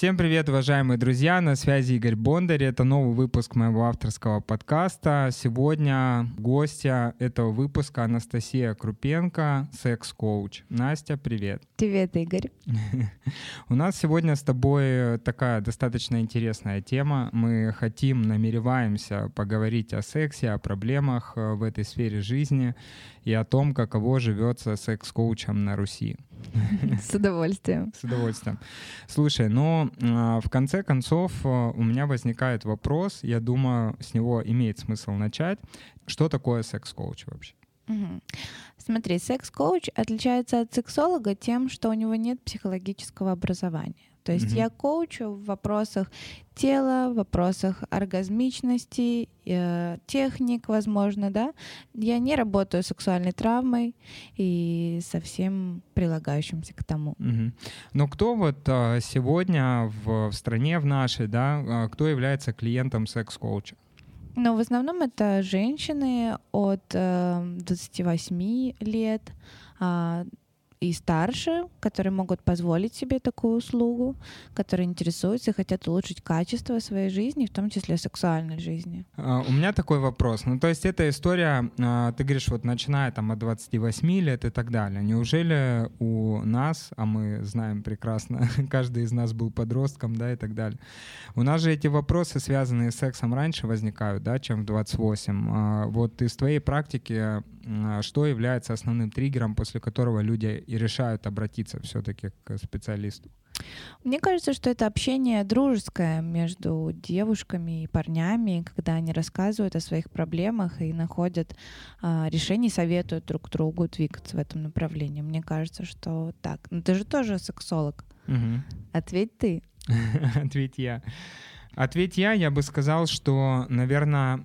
Всем привет, уважаемые друзья! На связи Игорь Бондарь. Это новый выпуск моего авторского подкаста. Сегодня гостья этого выпуска Анастасия Крупенко, секс-коуч. Настя, привет. Привет, Игорь. У нас сегодня с тобой такая достаточно интересная тема. Мы хотим, намереваемся поговорить о сексе, о проблемах э, в этой сфере жизни и о том, каково живется секс-коучем на Руси. С удовольствием. С удовольствием. Слушай, ну, в конце концов а, у меня возникает вопрос, я думаю, с него имеет смысл начать. Что такое секс-коуч вообще? Смотри, секс-коуч отличается от сексолога тем, что у него нет психологического образования. То есть mm-hmm. я коучу в вопросах тела, в вопросах оргазмичности, э, техник, возможно, да. Я не работаю с сексуальной травмой и со всем прилагающимся к тому. Mm-hmm. Но кто вот а, сегодня в, в стране в нашей, да, а, кто является клиентом секс-коуча? Ну, в основном это женщины от э, 28 лет, э, и старше, которые могут позволить себе такую услугу, которые интересуются и хотят улучшить качество своей жизни, в том числе сексуальной жизни. Uh, у меня такой вопрос. Ну, то есть эта история, uh, ты говоришь, вот начиная там от 28 лет и так далее. Неужели у нас, а мы знаем прекрасно, каждый из нас был подростком, да, и так далее. У нас же эти вопросы, связанные с сексом, раньше возникают, да, чем в 28. Uh, а, вот из твоей практики что является основным триггером, после которого люди и решают обратиться все-таки к специалисту? Мне кажется, что это общение дружеское между девушками и парнями, когда они рассказывают о своих проблемах и находят а, решение, советуют друг другу двигаться в этом направлении. Мне кажется, что так. Но ты же тоже сексолог. Угу. Ответь ты. Ответь я. Ответь я, я бы сказал, что, наверное,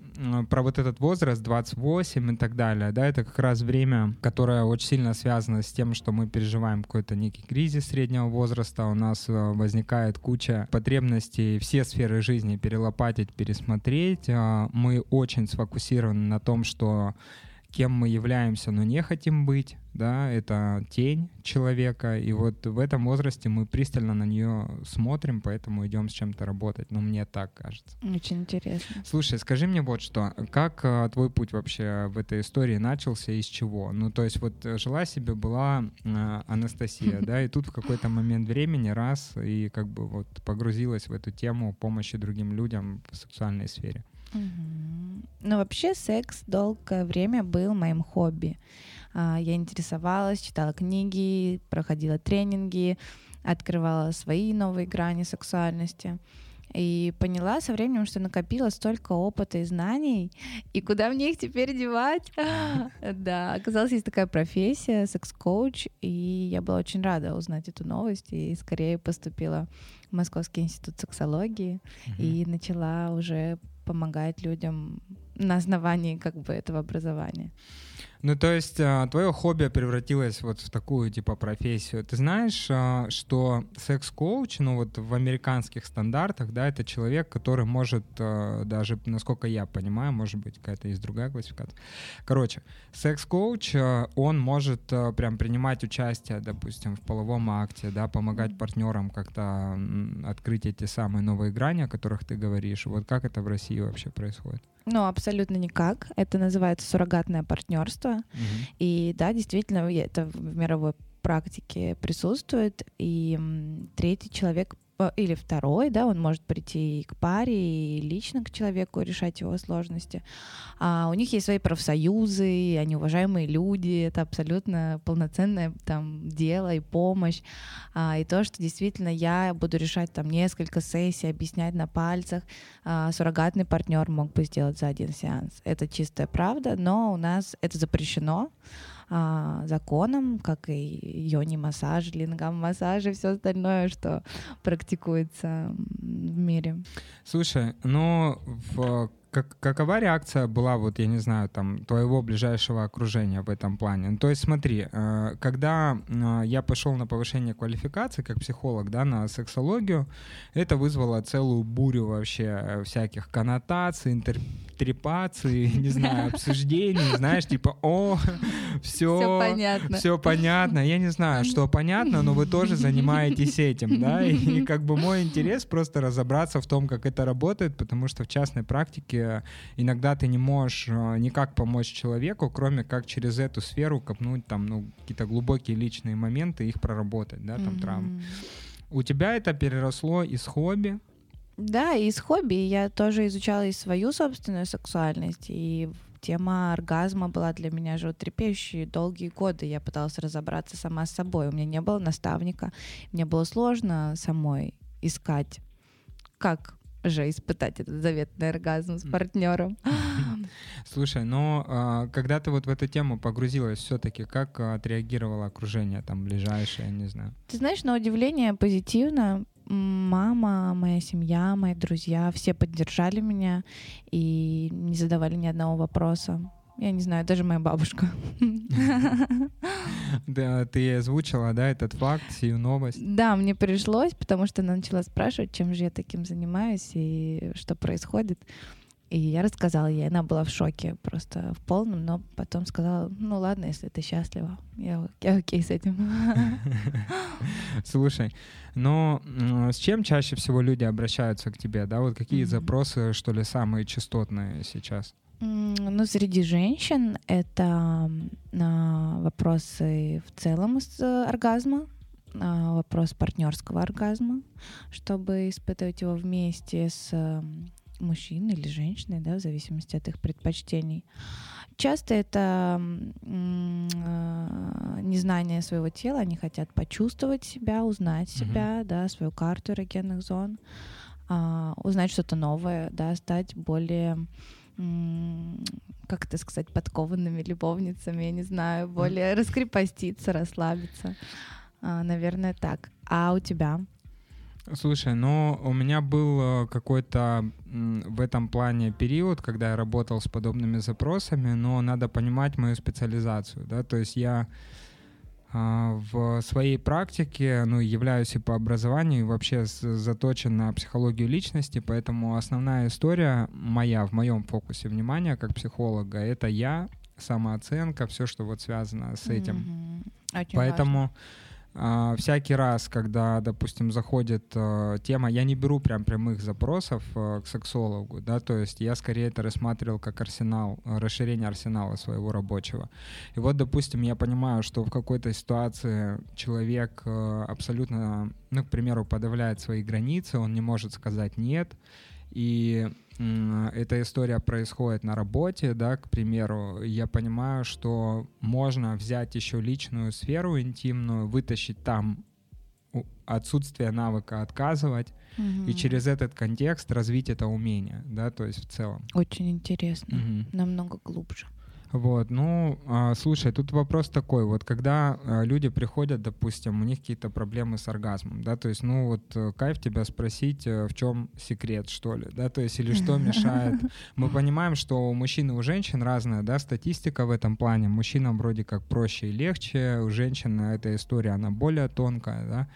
про вот этот возраст 28 и так далее, да, это как раз время, которое очень сильно связано с тем, что мы переживаем какой-то некий кризис среднего возраста, у нас э, возникает куча потребностей все сферы жизни перелопатить, пересмотреть. А мы очень сфокусированы на том, что кем мы являемся, но не хотим быть, да, это тень человека, и вот в этом возрасте мы пристально на нее смотрим, поэтому идем с чем-то работать, ну, мне так кажется. Очень интересно. Слушай, скажи мне вот что, как а, твой путь вообще в этой истории начался, из чего? Ну, то есть вот жила себе, была а, Анастасия, да, и тут в какой-то момент времени раз, и как бы вот погрузилась в эту тему помощи другим людям в сексуальной сфере. Ну, вообще секс долгое время был моим хобби. А, я интересовалась, читала книги, проходила тренинги, открывала свои новые грани сексуальности. И поняла со временем, что накопила столько опыта и знаний, и куда мне их теперь девать? Да, оказалось, есть такая профессия, секс-коуч, и я была очень рада узнать эту новость, и скорее поступила в Московский институт сексологии, и начала уже помогать людям на основании как бы этого образования. Ну, то есть а, твое хобби превратилось вот в такую типа профессию. Ты знаешь, а, что секс-коуч, ну вот в американских стандартах, да, это человек, который может а, даже, насколько я понимаю, может быть, какая-то есть другая классификация. Короче, секс-коуч, он может прям принимать участие, допустим, в половом акте, да, помогать партнерам как-то открыть эти самые новые грани, о которых ты говоришь. Вот как это в России вообще происходит? Ну, абсолютно никак. Это называется суррогатное партнерство. И да, действительно, это в мировой практике присутствует. И третий человек или второй, да, он может прийти и к паре, и лично к человеку решать его сложности. А у них есть свои профсоюзы, они уважаемые люди, это абсолютно полноценное там дело и помощь. А, и то, что действительно я буду решать там несколько сессий, объяснять на пальцах, а, суррогатный партнер мог бы сделать за один сеанс. Это чистая правда, но у нас это запрещено а, законом, как и йони-массаж, лингам-массаж и все остальное, что практикуется в мире. Слушай, ну в как, какова реакция была, вот я не знаю, там, твоего ближайшего окружения в этом плане? Ну, то есть смотри, э, когда э, я пошел на повышение квалификации как психолог, да, на сексологию, это вызвало целую бурю вообще всяких коннотаций, интерпретаций, не знаю, обсуждений, знаешь, типа, о, все, Всё понятно. Все понятно. Я не знаю, что понятно, но вы тоже занимаетесь этим, да? И, и как бы мой интерес просто разобраться в том, как это работает, потому что в частной практике иногда ты не можешь э, никак помочь человеку, кроме как через эту сферу копнуть там, ну, какие-то глубокие личные моменты, их проработать, да, там травмы. У тебя это переросло из хобби, Да, и из хобби я тоже изучала и свою собственную сексуальность, и тема оргазма была для меня животрепещущей долгие годы. Я пыталась разобраться сама с собой. У меня не было наставника, мне было сложно самой искать, как же испытать этот заветный оргазм с партнером. Слушай, но а, когда ты вот в эту тему погрузилась, все-таки как отреагировало окружение там ближайшее, не знаю? Ты знаешь, на удивление позитивно. Мама, моя семья, мои друзья, все поддержали меня и не задавали ни одного вопроса. Я не знаю, даже моя бабушка. Да, ты озвучила, да, этот факт, сию новость. Да, мне пришлось, потому что она начала спрашивать, чем же я таким занимаюсь и что происходит. И я рассказала ей, она была в шоке просто в полном, но потом сказала, ну ладно, если ты счастлива, я, я окей с этим. Слушай, но м, с чем чаще всего люди обращаются к тебе, да? Вот какие запросы, что ли, самые частотные сейчас? Ну, среди женщин это а, вопросы в целом с э, оргазма, а, вопрос партнерского оргазма, чтобы испытывать его вместе с м, мужчиной или женщиной, да, в зависимости от их предпочтений. Часто это а, незнание своего тела, они хотят почувствовать себя, узнать Мгм. себя, да, свою карту эрогенных зон, а, узнать что-то новое, да, стать более как это сказать, подкованными любовницами, я не знаю, более раскрепоститься, расслабиться. А, Наверное, так. А у тебя? Слушай, ну у меня был э, какой-то в этом плане период, когда я работал с подобными запросами, но надо понимать мою специализацию, да, то есть я а, в своей практике, ну, являюсь и по образованию, и вообще заточен на психологию личности, поэтому основная история моя, в моем фокусе внимания как психолога, это я, самооценка, все, что вот связано с этим. Мгм. Очень Поэтому а, всякий раз, когда, допустим, заходит а, тема, я не беру прям прямых запросов а, к сексологу, да, то есть я скорее это рассматривал как арсенал, а, расширение арсенала своего рабочего. И вот, допустим, я понимаю, что в какой-то ситуации человек а, абсолютно, ну, к примеру, подавляет свои границы, он не может сказать нет, и эта история происходит на работе, да, к примеру, я понимаю, что можно взять еще личную сферу интимную, вытащить там отсутствие навыка отказывать важно. и через этот контекст развить это умение, да, то есть в целом. Очень интересно. Мгм. Намного глубже. Вот, ну, а, слушай, тут вопрос такой, вот когда а, люди приходят, допустим, у них какие-то проблемы с оргазмом, да, то есть, ну, вот э, кайф тебя спросить, э, в чем секрет, что ли, да, то есть, или что мешает. Мы понимаем, что у мужчин и у женщин разная, да, статистика в этом плане. Мужчинам вроде как проще и легче, у женщин эта история, она более тонкая, да,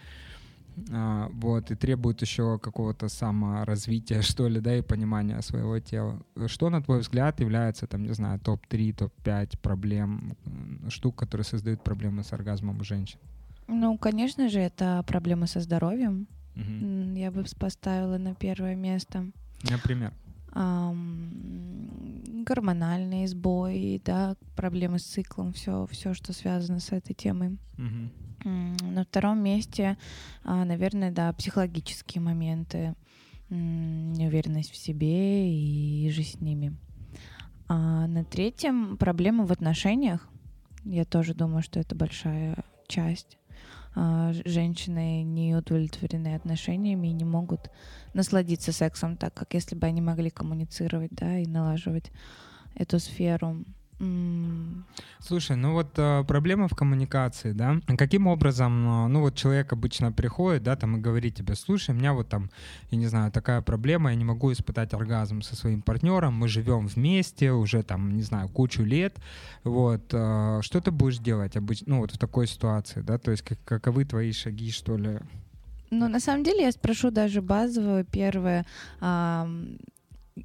вот, и требует еще какого-то саморазвития, что ли, да, и понимания своего тела. Что, на твой взгляд, является, там, не знаю, топ-3, топ-5 проблем, штук, которые создают проблемы с оргазмом у женщин? Ну, конечно же, это проблемы со здоровьем. М, Я бы поставила на первое место. Например. Гормональные сбои, да, проблемы с циклом, все, все, что связано с этой темой. М, На втором месте, а, наверное, да, психологические моменты, неуверенность в себе и жизнь с ними. А на третьем проблемы в отношениях. Я тоже думаю, что это большая часть. А, Женщины не удовлетворены отношениями и не могут насладиться сексом так, как если бы они могли коммуницировать, да, и налаживать эту сферу. Слушай, ну вот э, проблема в коммуникации, да? Каким образом, э, ну вот человек обычно приходит, да, там и говорит тебе, слушай, у меня вот там, я не знаю, такая проблема, я не могу испытать оргазм со своим партнером, мы живем вместе уже там, не знаю, кучу лет, вот, э, что ты будешь делать обычно, ну вот в такой ситуации, да, то есть как- каковы твои шаги, что ли? Ну, на самом деле, я спрошу даже базовое, первое.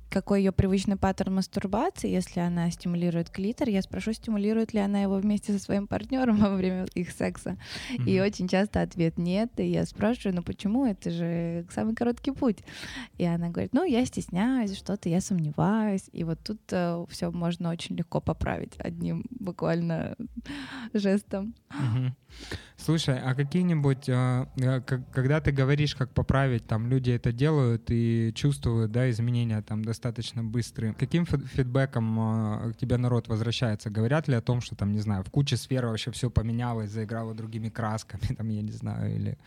Какой ее привычный паттерн мастурбации, если она стимулирует клитор, я спрошу, стимулирует ли она его вместе со своим партнером во время их секса. Mm-hmm. И очень часто ответ нет. И я спрашиваю, ну почему? Это же самый короткий путь. И она говорит, ну я стесняюсь, что-то я сомневаюсь. И вот тут э, все можно очень легко поправить одним буквально жестом. Mm-hmm. Слушай, а какие-нибудь, э, э когда ты говоришь, как поправить, там люди это делают и чувствуют, да, изменения там достаточно быстрые. Каким фидбэком э, к тебе народ возвращается? Говорят ли о том, что там, не знаю, в куче сфер вообще все поменялось, заиграло другими красками, там, я не знаю, или,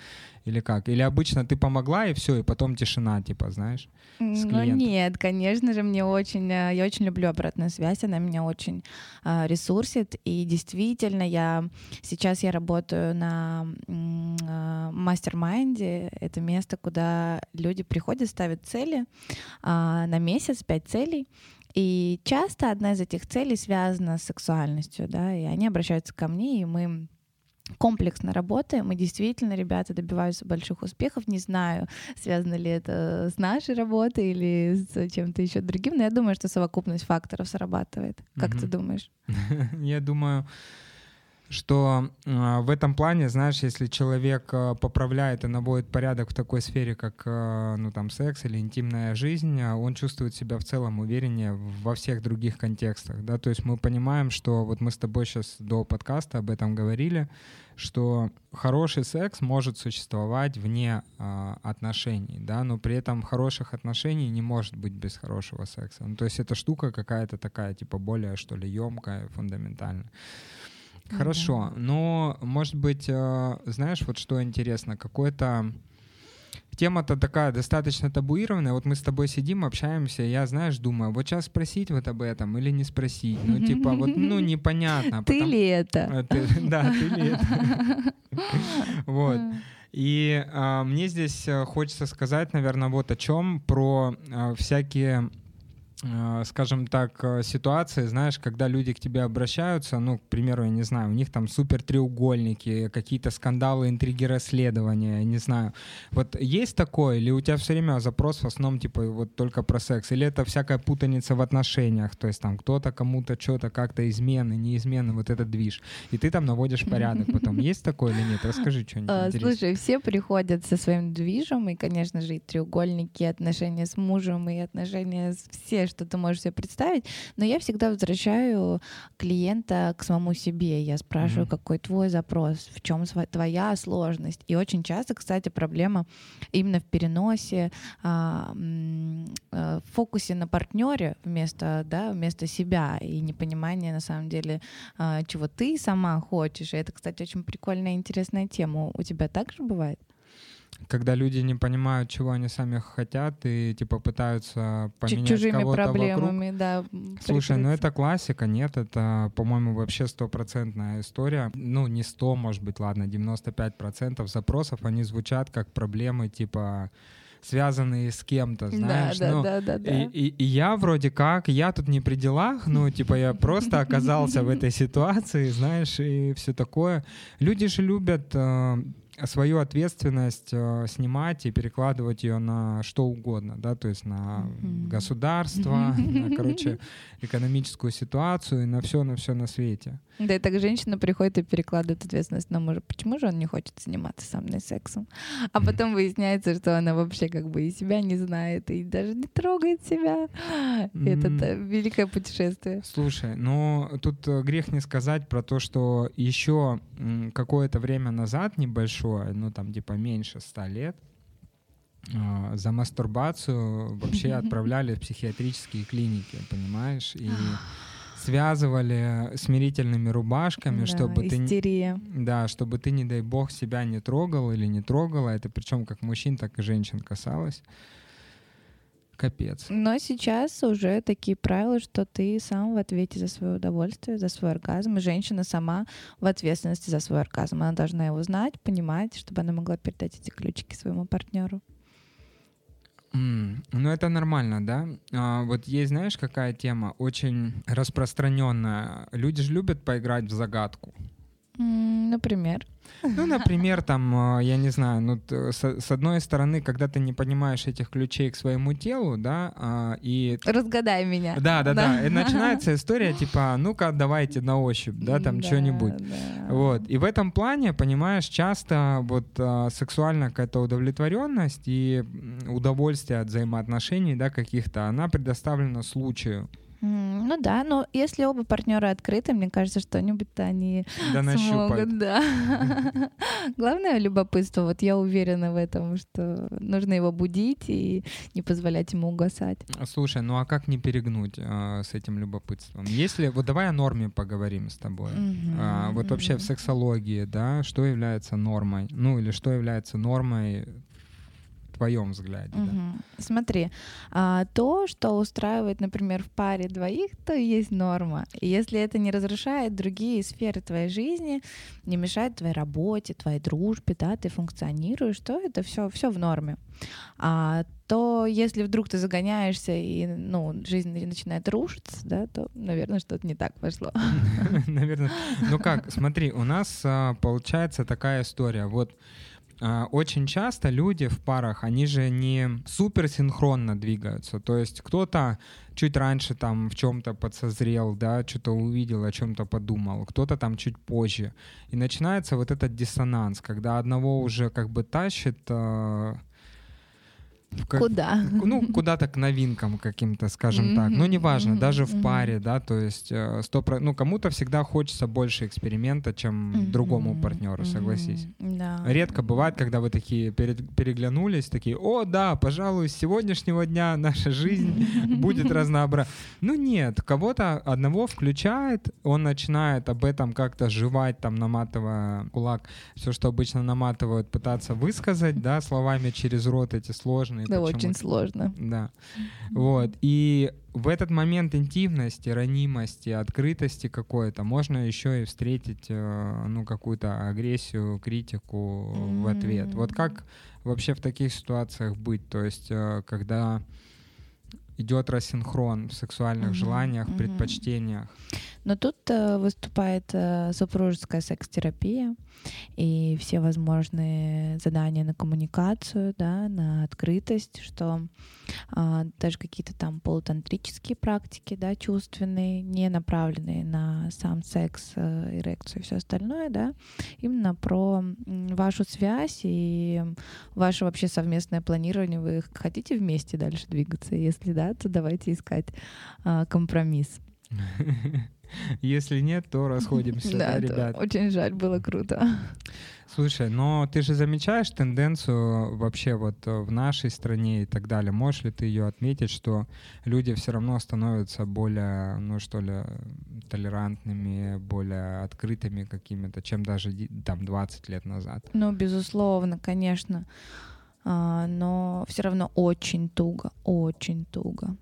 или как? Или обычно ты помогла и все, и потом тишина, типа, знаешь, Ну нет, конечно же, мне очень, э, я очень люблю обратную связь, она меня очень э, ресурсит, и действительно я, сейчас я работаю на mastermind е, это место, куда люди приходят, ставят цели, э, на месяц, пять целей. И часто одна из этих целей связана с сексуальностью, да, и они обращаются ко мне, и мы комплексно работаем, и действительно ребята добиваются больших успехов. Не знаю, связано ли это с нашей работой или с чем-то еще другим, но я думаю, что совокупность факторов срабатывает. Как mm-hmm. ты думаешь? Я думаю, что э, в этом плане, знаешь, если человек э, поправляет и наводит порядок в такой сфере, как э, ну, там, секс или интимная жизнь, он чувствует себя в целом увереннее во всех других контекстах. Да? То есть мы понимаем, что вот мы с тобой сейчас до подкаста об этом говорили, что хороший секс может существовать вне э, отношений, да, но при этом хороших отношений не может быть без хорошего секса. Ну, то есть эта штука какая-то такая, типа, более, что ли, емкая, фундаментальная. Хорошо, но, может быть, э, знаешь, вот что интересно, какой-то тема-то такая достаточно табуированная. Вот мы с тобой сидим, общаемся, я, знаешь, думаю, вот сейчас спросить вот об этом или не спросить. Ну, типа, вот, ну, непонятно. Ты ли это? Да, ты ли это? Вот. И а, мне здесь э, хочется сказать, наверное, вот о чем, про а, всякие Э, скажем так, э, ситуации, знаешь, когда люди к тебе обращаются, ну, к примеру, я не знаю, у них там супер треугольники, какие-то скандалы, интриги, расследования, я не знаю. Вот есть такое, или у тебя все время запрос в основном, типа, вот только про секс, или это всякая путаница в отношениях, то есть там кто-то кому-то что-то как-то измены, не измены, вот этот движ, и ты там наводишь порядок потом. Есть такое или нет? Расскажи что-нибудь а, Слушай, все приходят со своим движем, и, конечно же, и треугольники, и отношения с мужем, и отношения с все что ты можешь себе представить, но я всегда возвращаю клиента к самому себе. Я спрашиваю, mm-hmm. какой твой запрос, в чем твоя сложность. И очень часто, кстати, проблема именно в переносе, а, а, в фокусе на партнере вместо, да, вместо себя и непонимание на самом деле, а, чего ты сама хочешь. И это, кстати, очень прикольная и интересная тема. У тебя также бывает? Когда люди не понимают, чего они сами хотят, и типа пытаются поменять Чужими кого-то проблемами, вокруг. да. Слушай, ну это классика, нет, это, по-моему, вообще стопроцентная история. Ну, не сто, может быть, ладно, 95% запросов, они звучат как проблемы типа связанные с кем-то, знаешь. Да, ну, да, да, да, и, и, и я вроде как, я тут не при делах, ну, типа, я просто оказался в этой ситуации, знаешь, и все такое. Люди же любят э, свою ответственность э, снимать и перекладывать ее на что угодно, да, то есть на mm-hmm. государство, на, короче, экономическую ситуацию и на все, на все на свете. Да, и так женщина приходит и перекладывает ответственность на мужа. Почему же он не хочет заниматься со мной сексом? А потом выясняется, что она вообще как бы и себя не знает, и даже не трогает себя. Mm-hmm. Это великое путешествие. Слушай, ну тут э, грех не сказать про то, что еще какое-то время назад небольшое, ну там типа меньше ста лет, а, за мастурбацию вообще отправляли в психиатрические клиники, понимаешь? И связывали смирительными рубашками, да, чтобы истерия. ты да, чтобы ты не дай бог себя не трогал или не трогала. Это причем как мужчин, так и женщин касалось. Капец. Но сейчас уже такие правила, что ты сам в ответе за свое удовольствие, за свой оргазм, и женщина сама в ответственности за свой оргазм. Она должна его знать, понимать, чтобы она могла передать эти ключики своему партнеру. Mm, ну это нормально, да? А, вот есть, знаешь, какая тема очень распространенная. Люди же любят поиграть в загадку. Например. Ну, например, там, а, я не знаю, ну, с, с одной стороны, когда ты не понимаешь этих ключей к своему телу, да, а, и... Разгадай меня. Да, да, да, и начинается история типа, ну-ка, давайте на ощупь, да, там, да, что-нибудь. Да. Вот, и в этом плане, понимаешь, часто вот а, сексуальная какая-то удовлетворенность и удовольствие от взаимоотношений, да, каких-то, она предоставлена случаю. Ну да, но если оба партнера открыты, мне кажется, что-нибудь-то они да смогут. Да. Главное любопытство. Вот я уверена в этом, что нужно его будить и не позволять ему угасать. Слушай, ну а как не перегнуть а, с этим любопытством? Если вот давай о норме поговорим с тобой. Угу, а, вот угу. вообще в сексологии, да, что является нормой? Ну или что является нормой твоем взгляде. Угу. Да. Смотри, а, то, что устраивает, например, в паре двоих, то и есть норма. И если это не разрушает другие сферы твоей жизни, не мешает твоей работе, твоей дружбе, да, ты функционируешь, то это все, все в норме. А то если вдруг ты загоняешься и ну, жизнь начинает рушиться, да, то, наверное, что-то не так пошло. Наверное. Ну как, смотри, у нас а, получается такая история. Вот очень часто люди в парах, они же не суперсинхронно двигаются. То есть кто-то чуть раньше там в чем-то подсозрел, да, что-то увидел, о чем-то подумал, кто-то там чуть позже. И начинается вот этот диссонанс, когда одного уже как бы тащит а, как, Куда? Ну, куда-то к новинкам каким-то, скажем mm-hmm. так. Ну, неважно, mm-hmm. даже в паре, да, то есть э, сто про... ну, кому-то всегда хочется больше эксперимента, чем mm-hmm. другому партнеру, согласись. Mm-hmm. Да. Редко бывает, когда вы такие переглянулись, такие, о, да, пожалуй, с сегодняшнего дня наша жизнь будет разнообразна. Ну, нет, кого-то одного включает, он начинает об этом как-то жевать, там, наматывая кулак, все, что обычно наматывают, пытаться высказать, да, словами через рот эти сложные сложно. Да, очень сложно. Да. Вот. И в этот момент интимности, ранимости, открытости какой-то можно еще и встретить э, ну какую-то агрессию, критику в ответ. Вот как вообще в таких ситуациях быть? То есть э, когда идет рассинхрон в сексуальных желаниях, предпочтениях. Но тут э, выступает э, супружеская секс-терапия и все возможные задания на коммуникацию, да, на открытость, что э, даже какие-то там полутантрические практики, да, чувственные, не направленные на сам секс, э, эрекцию и все остальное, да, именно про вашу связь и ваше вообще совместное планирование. Вы хотите вместе дальше двигаться? Если да, то давайте искать э, компромисс. Если нет, то расходимся, да, ребят. Очень жаль, было круто. Слушай, но ты же замечаешь тенденцию вообще вот в нашей стране и так далее. Можешь ли ты ее отметить, что люди все равно становятся более, ну что ли, толерантными, более открытыми какими-то, чем даже там 20 лет назад? Ну, безусловно, конечно. А, но все равно очень туго, очень туго.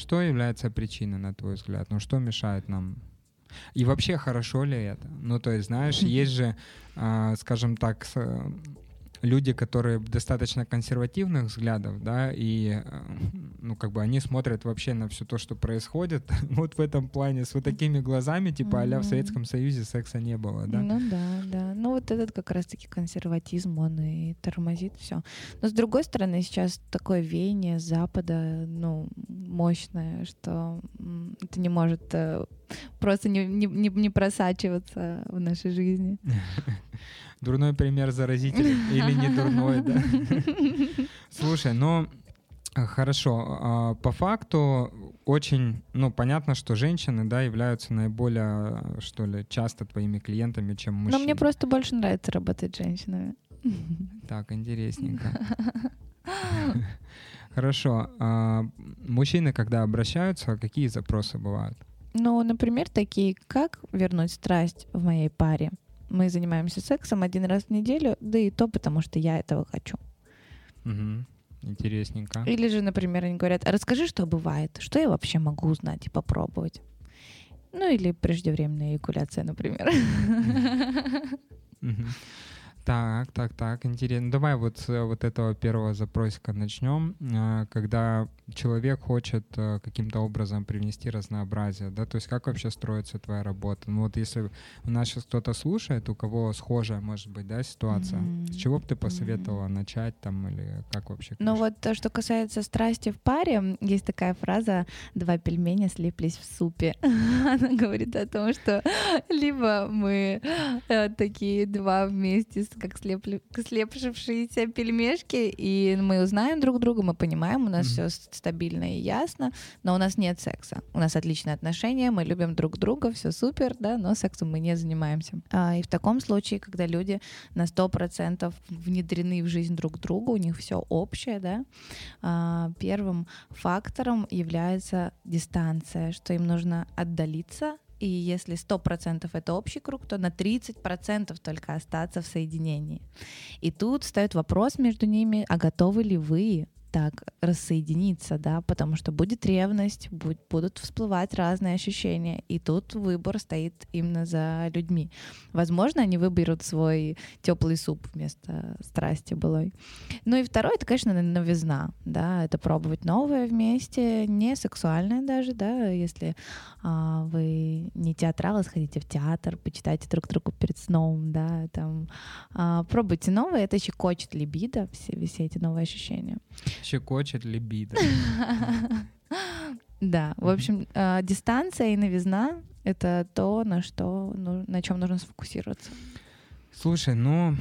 Что является причиной, на твой взгляд? Ну, что мешает нам? И вообще, хорошо ли это? Ну, то есть, знаешь, есть же, э, скажем так, люди, которые достаточно консервативных взглядов, да, и, э, ну, как бы они смотрят вообще на все то, что происходит, вот в этом плане, с вот такими глазами, типа, mm-hmm. а в Советском Союзе секса не было, да? Ну да, да. Ну вот этот как раз-таки консерватизм, он и тормозит все. Но с другой стороны, сейчас такое веяние Запада, ну, мощное, что это не может э, просто не, не, не просачиваться в нашей жизни. Дурной пример заразитель или не дурной, да? Слушай, ну Хорошо. А, по факту очень, ну, понятно, что женщины, да, являются наиболее, что ли, часто твоими клиентами, чем мужчины. Но мне просто больше нравится работать с женщинами. Так, интересненько. Хорошо. А мужчины, когда обращаются, какие запросы бывают? Ну, например, такие, как вернуть страсть в моей паре? мы занимаемся сексом один раз в неделю, да и то потому, что я этого хочу. Угу. Интересненько. Или же, например, они говорят, а расскажи, что бывает, что я вообще могу узнать и попробовать. Ну или преждевременная эякуляция, например. Так, так, так, интересно. Давай вот с э, вот этого первого запросика начнем. А, когда человек хочет э, каким-то образом привнести разнообразие, да, то есть как вообще строится твоя работа? Ну вот если у нас сейчас кто-то слушает, у кого схожая, может быть, да, ситуация, mm-hmm. с чего бы ты посоветовала mm-hmm. начать там или как вообще? Ну вот то, что касается страсти в паре, есть такая фраза «два пельменя слиплись в супе». Она говорит о том, что либо мы э, такие два вместе, как слепли, слепшившиеся пельмешки, и мы узнаем друг друга, мы понимаем, у нас mm-hmm. все стабильно и ясно, но у нас нет секса. У нас отличные отношения, мы любим друг друга, все супер, да, но сексом мы не занимаемся. А, и в таком случае, когда люди на 100% внедрены в жизнь друг друга, у них все общее, да, а, первым фактором является дистанция, что им нужно отдалиться и если 100% это общий круг, то на 30% только остаться в соединении. И тут встает вопрос между ними, а готовы ли вы так рассоединиться, да, потому что будет ревность, будут всплывать разные ощущения, и тут выбор стоит именно за людьми. Возможно, они выберут свой теплый суп вместо страсти былой. Ну и второе, это, конечно, новизна, да, это пробовать новое вместе, не сексуальное даже, да, если а, вы не театралы, сходите в театр, почитайте друг другу перед сном, да, там, а, пробуйте новое, это щекочет либидо, все, все эти новые ощущения. Щекочет либидо. Да, в общем, а, дистанция и новизна — это то, на что, на чем нужно сфокусироваться. Слушай, ну,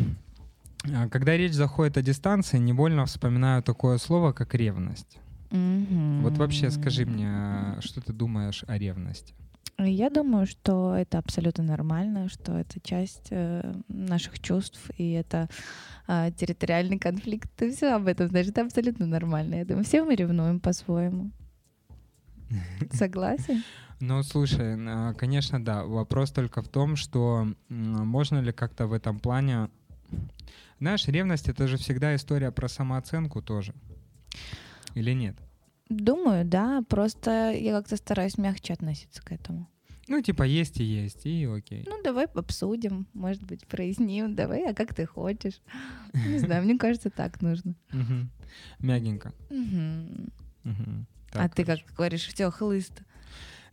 а, когда речь заходит о дистанции, невольно вспоминаю такое слово, как ревность. Вот вообще скажи мне, а, что ты думаешь о ревности? Я думаю, что это абсолютно нормально, что это часть э, наших чувств, и это э, территориальный конфликт. Ты все об этом знаешь, это абсолютно нормально. Я думаю, все мы ревнуем по-своему. Согласен? Ну, слушай, а, конечно, да. Вопрос только в том, что можно ли как-то в этом плане... Знаешь, ревность — это же всегда история про самооценку тоже. Или нет? Думаю, да. Просто я как-то стараюсь мягче относиться к этому. Ну, типа, есть и есть, и окей. Ну, давай обсудим, может быть, проясним. Давай, а как ты хочешь? Не знаю, мне кажется, так нужно. Мягенько. А ты как говоришь, все, хлыст.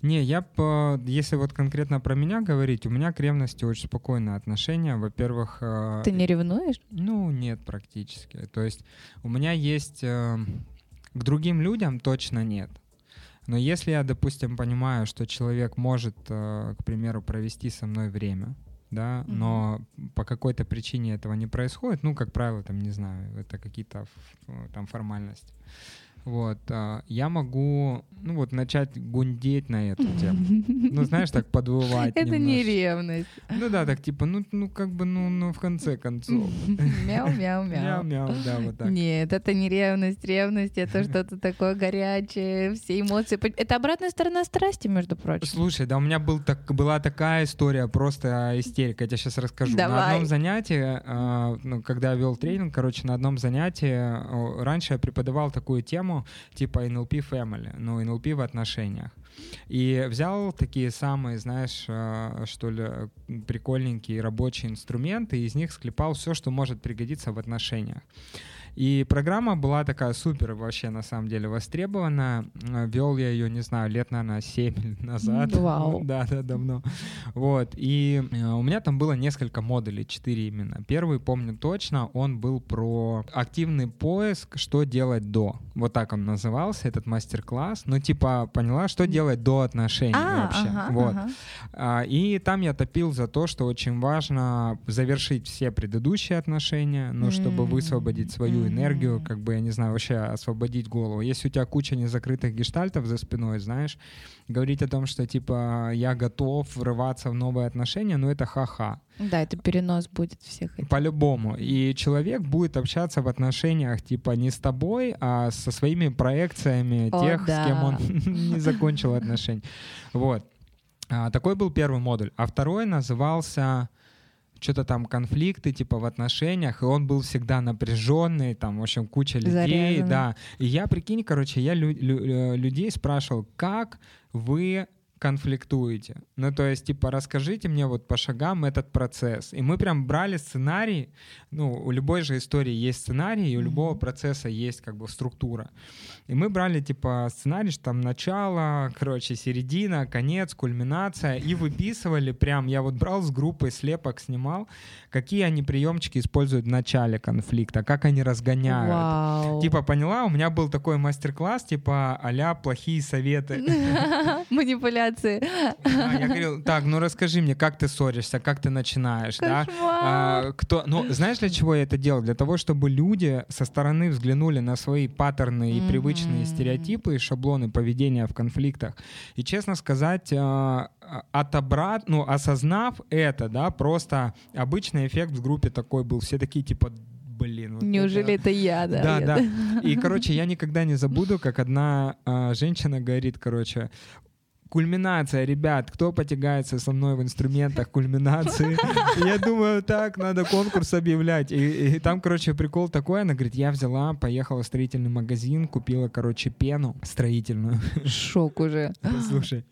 Не, я по, если вот конкретно про меня говорить, у меня к ревности очень спокойное отношение. Во-первых... Э, ты не ревнуешь? Ну, нет, практически. То есть у меня есть... К другим людям точно нет. Но если я, допустим, понимаю, что человек может, э, к примеру, провести со мной время, да, mm-hmm. но по какой-то причине этого не происходит, ну, как правило, там, не знаю, это какие-то там формальности вот, а, я могу, ну вот, начать гундеть на эту тему. Ну, знаешь, так подвывать Это не ревность. Ну да, так типа, ну, ну как бы, ну, ну в конце концов. Мяу-мяу-мяу. Мяу-мяу, да, вот так. Нет, это не ревность. Ревность — это что-то такое горячее, все эмоции. Это обратная сторона страсти, между прочим. Слушай, да у меня был так, была такая история, просто истерика, я тебе сейчас расскажу. Давай. На одном занятии, а, ну, когда я вел тренинг, короче, на одном занятии, раньше я преподавал такую тему, типа NLP Family, ну, NLP в отношениях. И взял такие самые, знаешь, э, что ли, прикольненькие рабочие инструменты, и из них склепал все, что может пригодиться в отношениях. И программа была такая супер вообще, на самом деле, востребована. Э, Вел я ее, не знаю, лет, наверное, 7 назад. Вау. да, да, давно. Вот. И э, у меня там было несколько модулей, 4 именно. Первый, помню точно, он был про активный поиск, что делать до. Вот так он назывался, этот мастер-класс. Ну, типа, поняла, что делать до отношений а, вообще. Ага, вот. Ага. А, и там я топил за то, что очень важно завершить все предыдущие отношения, ну, чтобы высвободить свою энергию, как бы, я не знаю, вообще освободить голову. Если у тебя куча незакрытых гештальтов за спиной, знаешь, говорить о том, что, типа, я готов врываться в новые отношения, ну, это ха-ха. Да, это перенос будет всех этих. По-любому. И человек будет общаться в отношениях, типа, не с тобой, а со своими проекциями О, тех, да. с кем он не закончил отношения. Вот. А, такой был первый модуль. А второй назывался что-то там конфликты типа в отношениях, и он был всегда напряженный, там, в общем, куча людей, Заряженный. да. И я, прикинь, короче, я лю- лю- э, людей спрашивал, как вы конфликтуете. Ну, то есть, типа, расскажите мне вот по шагам этот процесс. И мы прям брали сценарий, ну, у любой же истории есть сценарий, и у любого процесса есть как бы структура. И мы брали, типа, сценарий, что там начало, короче, середина, конец, кульминация, и выписывали прям, я вот брал с группы слепок, снимал, какие они приемчики используют в начале конфликта, как они разгоняют. Вау. Типа, поняла, у меня был такой мастер-класс, типа, а плохие советы. Манипуляции. Да, я говорил, так, ну расскажи мне, как ты ссоришься, как ты начинаешь, да? А, кто, ну, знаешь, для чего я это делал? Для того, чтобы люди со стороны взглянули на свои паттерны и привычные стереотипы и шаблоны поведения в конфликтах. И, честно сказать, а, отобрать, ну, осознав это, да, просто обычный эффект в группе такой был. Все такие, типа, блин. вот Неужели это- это я, да? да, Я- да. И, короче, я никогда не забуду, как одна а, женщина говорит, короче, кульминация, ребят, кто потягается со мной в инструментах кульминации? Я думаю, так, надо конкурс объявлять. И, и там, короче, прикол такой, она говорит, я взяла, поехала в строительный магазин, купила, короче, пену строительную. Шок уже. Слушай,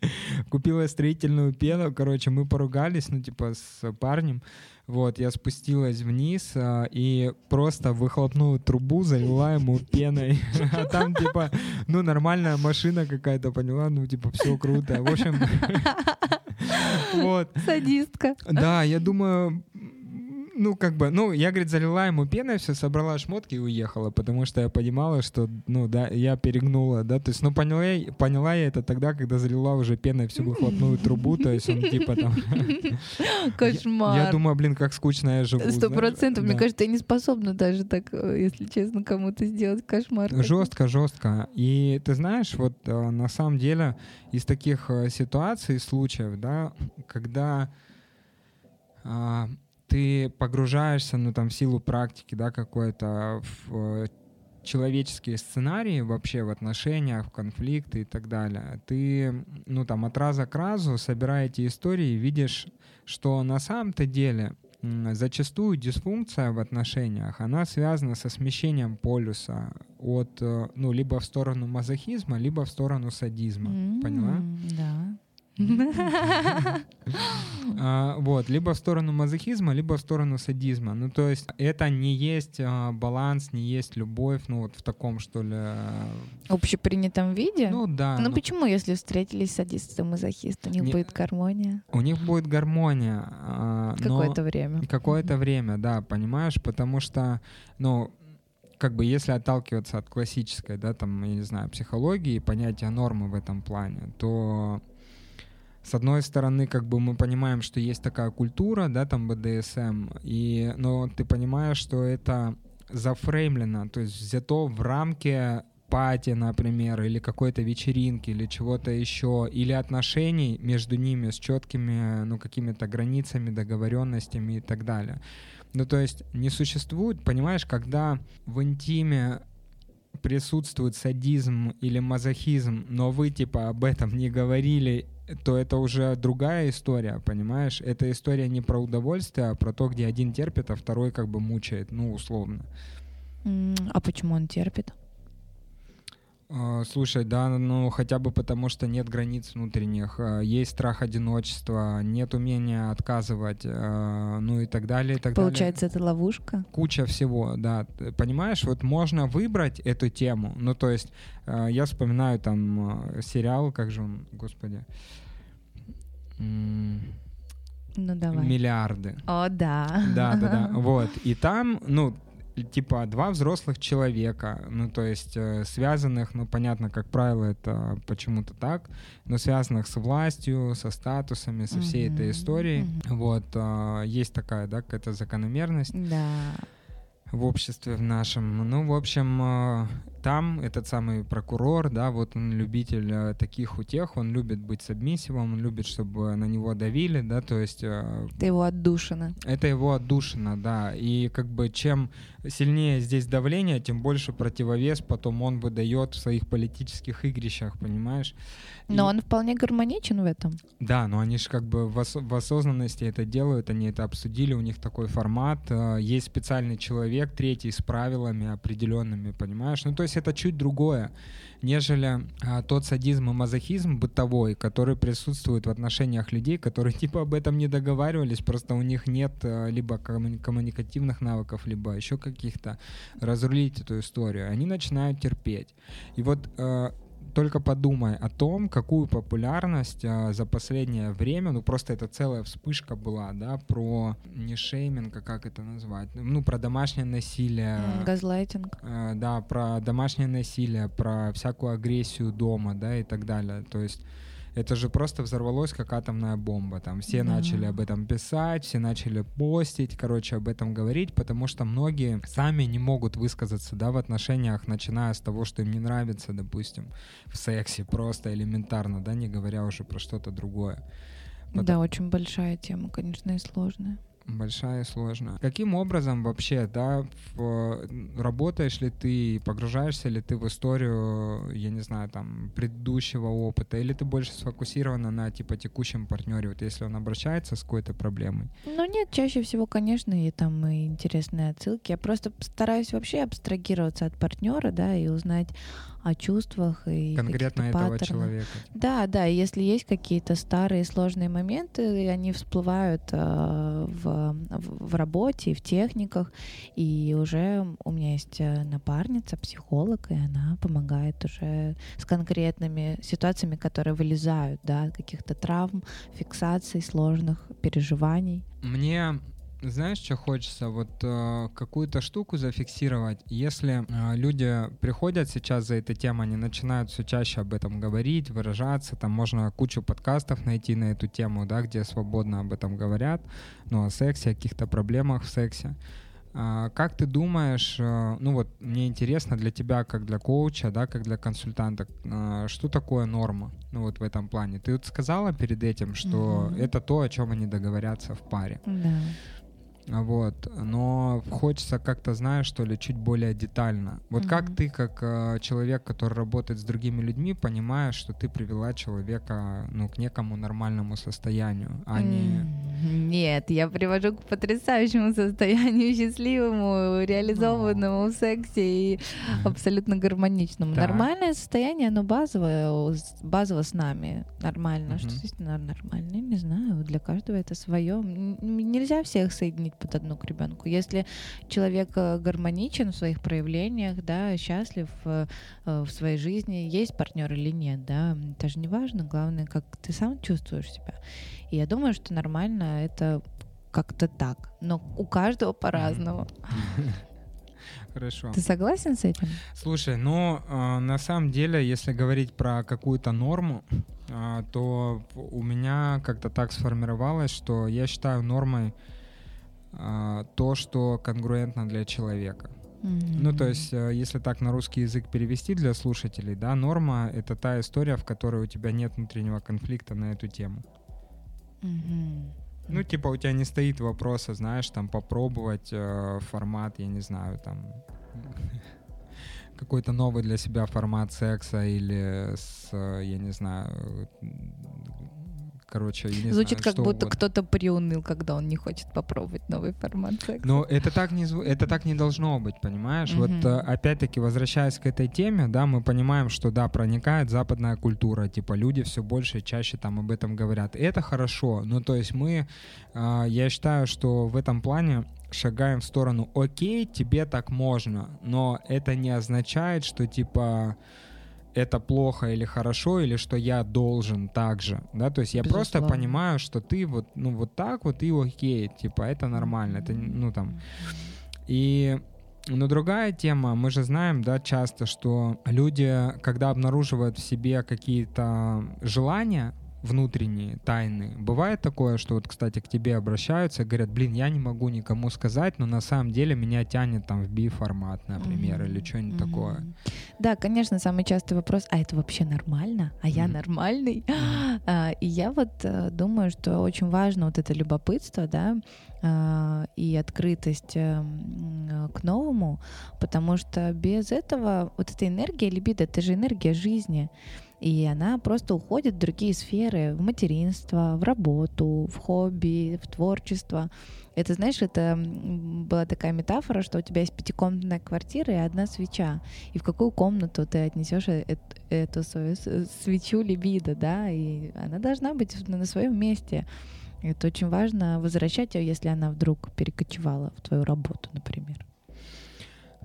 купила строительную пену, короче, мы поругались, ну, типа, с парнем. Вот, я спустилась вниз а, и просто выхлопную трубу залила ему пеной. А там, типа, ну, нормальная машина какая-то, поняла? Ну, типа, все круто. В общем, вот. Садистка. Да, я думаю, ну, как бы, ну, я, говорит, залила ему пеной, все, собрала шмотки и уехала, потому что я понимала, что, ну, да, я перегнула, да, то есть, ну, поняла, я- поняла я это тогда, когда залила уже пеной всю выхлопную трубу, то есть он, типа, там... Кошмар. Я думаю, блин, как скучно я живу. Сто процентов. Мне Да. кажется, я не способна даже так, э, если честно, кому-то сделать кошмар. Жестко, жестко. И ты знаешь, вот э, на самом деле из таких э, ситуаций, случаев, да, когда а, ты погружаешься, ну там в силу практики, да, какой-то в э, человеческие сценарии вообще в отношениях, в конфликты и так далее. Ты, ну там от раза к разу, собирая эти истории, видишь, что на самом-то деле зачастую дисфункция в отношениях, она связана со смещением полюса от, э, ну, либо в сторону мазохизма, либо в сторону садизма. Поняла? М, Да. А, вот, либо в сторону мазохизма, либо в сторону садизма. Ну, то есть это не есть а, баланс, не есть любовь, ну, вот в таком, что ли. общепринятом виде? Ну, да. Ну ну, почему, если встретились садист и мазохист, у них Не- будет гармония? У них будет гармония. а, Какое-то время. Какое-то время, да, понимаешь, потому что, ну, как бы если отталкиваться от классической, да, там, я не знаю, психологии, понятия нормы в этом плане, то с одной стороны, как бы мы понимаем, что есть такая культура, да, там БДСМ, и, но ты понимаешь, что это зафреймлено, то есть взято в рамке пати, например, или какой-то вечеринки, или чего-то еще, или отношений между ними с четкими, ну, какими-то границами, договоренностями и так далее. Ну, то есть не существует, понимаешь, когда в интиме присутствует садизм или мазохизм, но вы типа об этом не говорили, то это уже другая история, понимаешь? Эта история не про удовольствие, а про то, где один терпит, а второй как бы мучает, ну, условно. А почему он терпит? А, Слушай, да, ну хотя бы потому, что нет границ внутренних, а, есть страх одиночества, нет умения отказывать, а, ну и так далее, и так далее. Получается, это ловушка? куча всего, да. Понимаешь, вот можно выбрать эту тему. Ну, то есть, я вспоминаю там сериал, как же он, господи, Ну давай. миллиарды. О, да. Да, да, да. Вот. И там, ну, типа два взрослых человека, ну, то есть э, связанных, ну, понятно, как правило, это почему-то так, но связанных с властью, со статусами, со всей Мгм, этой историей. мгм. Вот. э, есть такая, да, какая-то закономерность. Да. в обществе в нашем. Ну, в общем, э, там этот самый прокурор, да, вот он любитель э, таких утех, он любит быть сабмиссивом, он любит, чтобы на него давили, да, то есть э, Ты его отдушина. это его отдушина, да, и как бы чем сильнее здесь давление, тем больше противовес потом он выдает в своих политических игрищах, понимаешь? Но И- он вполне гармоничен в этом. да, но они же как бы в, ос- в осознанности это делают, они это обсудили, у них такой формат, э, есть специальный человек, третий с правилами определенными, понимаешь? Ну, то есть есть это чуть другое, нежели а, тот садизм и мазохизм бытовой, который присутствует в отношениях людей, которые типа об этом не договаривались, просто у них нет а, либо коммуни- коммуникативных навыков, либо еще каких-то разрулить эту историю. Они начинают терпеть. И вот а, только подумай о том, какую популярность а, за последнее время, ну просто это целая вспышка была, да, про не шейминг, а как это назвать, ну про домашнее насилие. Газлайтинг. Э, да, про домашнее насилие, про всякую агрессию дома, да, и так далее. То есть это же просто взорвалось как атомная бомба. Там все Да. начали об этом писать, все начали постить, короче, об этом говорить, потому что многие сами не могут высказаться, да, в отношениях, начиная с того, что им не нравится, допустим, в сексе, просто элементарно, да, не говоря уже про что-то другое. Потом- Да, очень большая тема, конечно, и сложная. Большая и сложная. Каким образом вообще, да, в- работаешь ли ты, погружаешься ли ты в историю, я не знаю, там, предыдущего опыта, или ты больше сфокусирована на, типа, текущем партнере, вот если он обращается с какой-то проблемой? Ну нет, чаще всего, конечно, и там и интересные отсылки. Я просто стараюсь вообще абстрагироваться от партнера, да, и узнать о чувствах и Конкретно этого паттернах. человека. Да, да, если есть какие-то старые сложные моменты, они всплывают э, в, в, работе, в техниках, и уже у меня есть э, напарница, психолог, и она помогает уже с конкретными ситуациями, которые вылезают, да, каких-то травм, фиксаций, сложных переживаний. Мне знаешь, что хочется? Вот э, какую-то штуку зафиксировать. Если э, люди приходят сейчас за этой темой, они начинают все чаще об этом говорить, выражаться, там можно кучу подкастов найти на эту тему, да, где свободно об этом говорят, ну, о сексе, о каких-то проблемах в сексе. А, Как ты думаешь, э, ну вот мне интересно для тебя, как для коуча, да, как для консультанта, э, что такое норма, ну вот в этом плане? Ты вот сказала перед этим, что Мгм. это то, о чем они договорятся в паре. Да. Вот, но хочется как-то, знаешь, что ли, чуть более детально. Вот как Мгм. ты, как э, человек, который работает с другими людьми, понимаешь, что ты привела человека, ну, к некому нормальному состоянию, а не... М, Нет, я привожу к потрясающему состоянию, счастливому, реализованному в сексе и абсолютно гармоничному. Так. Нормальное состояние, оно базовое, базово с нами. Нормально. Что Мгм. здесь нормально? Не знаю. Для каждого это свое. Нельзя всех соединить под одну к ребенку. Если человек э, гармоничен в своих проявлениях, да, счастлив э, э, в своей жизни, есть партнер или нет, да, это же не важно. Главное, как ты сам чувствуешь себя. И я думаю, что нормально это как-то так. Но у каждого по-разному. Хорошо. Ты согласен с этим? Слушай, ну, э, на самом деле, если говорить про какую-то норму, э, то у меня как-то так сформировалось, что я считаю нормой то, что конгруентно для человека. Ну, то есть, э, если так на русский язык перевести для слушателей, да, норма — это та история, в которой у тебя нет внутреннего конфликта на эту тему. Мгм. Ну, типа, у тебя не стоит вопроса, знаешь, там, попробовать э, формат, я не знаю, там, какой-то новый для себя формат секса или с, э, я не знаю, короче, я не Звучит знаю, как будто угодно. кто-то приуныл, когда он не хочет попробовать новый формат секса. Но это так не это так не должно быть, понимаешь? Вот Мгм. э, опять-таки возвращаясь к этой теме, да, мы понимаем, что да, проникает западная культура, типа люди все больше и чаще там об этом говорят. И это хорошо. Ну то есть мы, э, я считаю, что в этом плане шагаем в сторону, окей, тебе так можно, но это не означает, что типа это плохо или хорошо, или что я должен так же, да, то есть я просто Безусловно. понимаю, что ты вот, ну вот так вот и окей, типа это нормально, это, ну там, и но другая тема, мы же знаем, да, часто, что люди, когда обнаруживают в себе какие-то желания внутренние, тайные, бывает такое, что вот, кстати, к тебе обращаются и говорят, блин, я не могу никому сказать, но на самом деле меня тянет там в би-формат, например, Мгм. или что-нибудь Мгм. такое. Да, конечно, самый частый вопрос, а это вообще нормально? А я Мгм. нормальный? А, И я вот э, думаю, что очень важно вот это любопытство, да, а, и открытость э, к новому, потому что без этого вот эта энергия либидо, это же энергия жизни, И она просто уходит в другие сферы, в материнство, в работу, в хобби, в творчество. Это, знаешь, это была такая метафора, что у тебя есть пятикомнатная квартира и одна свеча. И в какую комнату ты отнесешь э, эту, свою свечу либидо, да? И она должна быть на своем месте. Это очень важно возвращать ее, если она вдруг перекочевала в твою работу, например.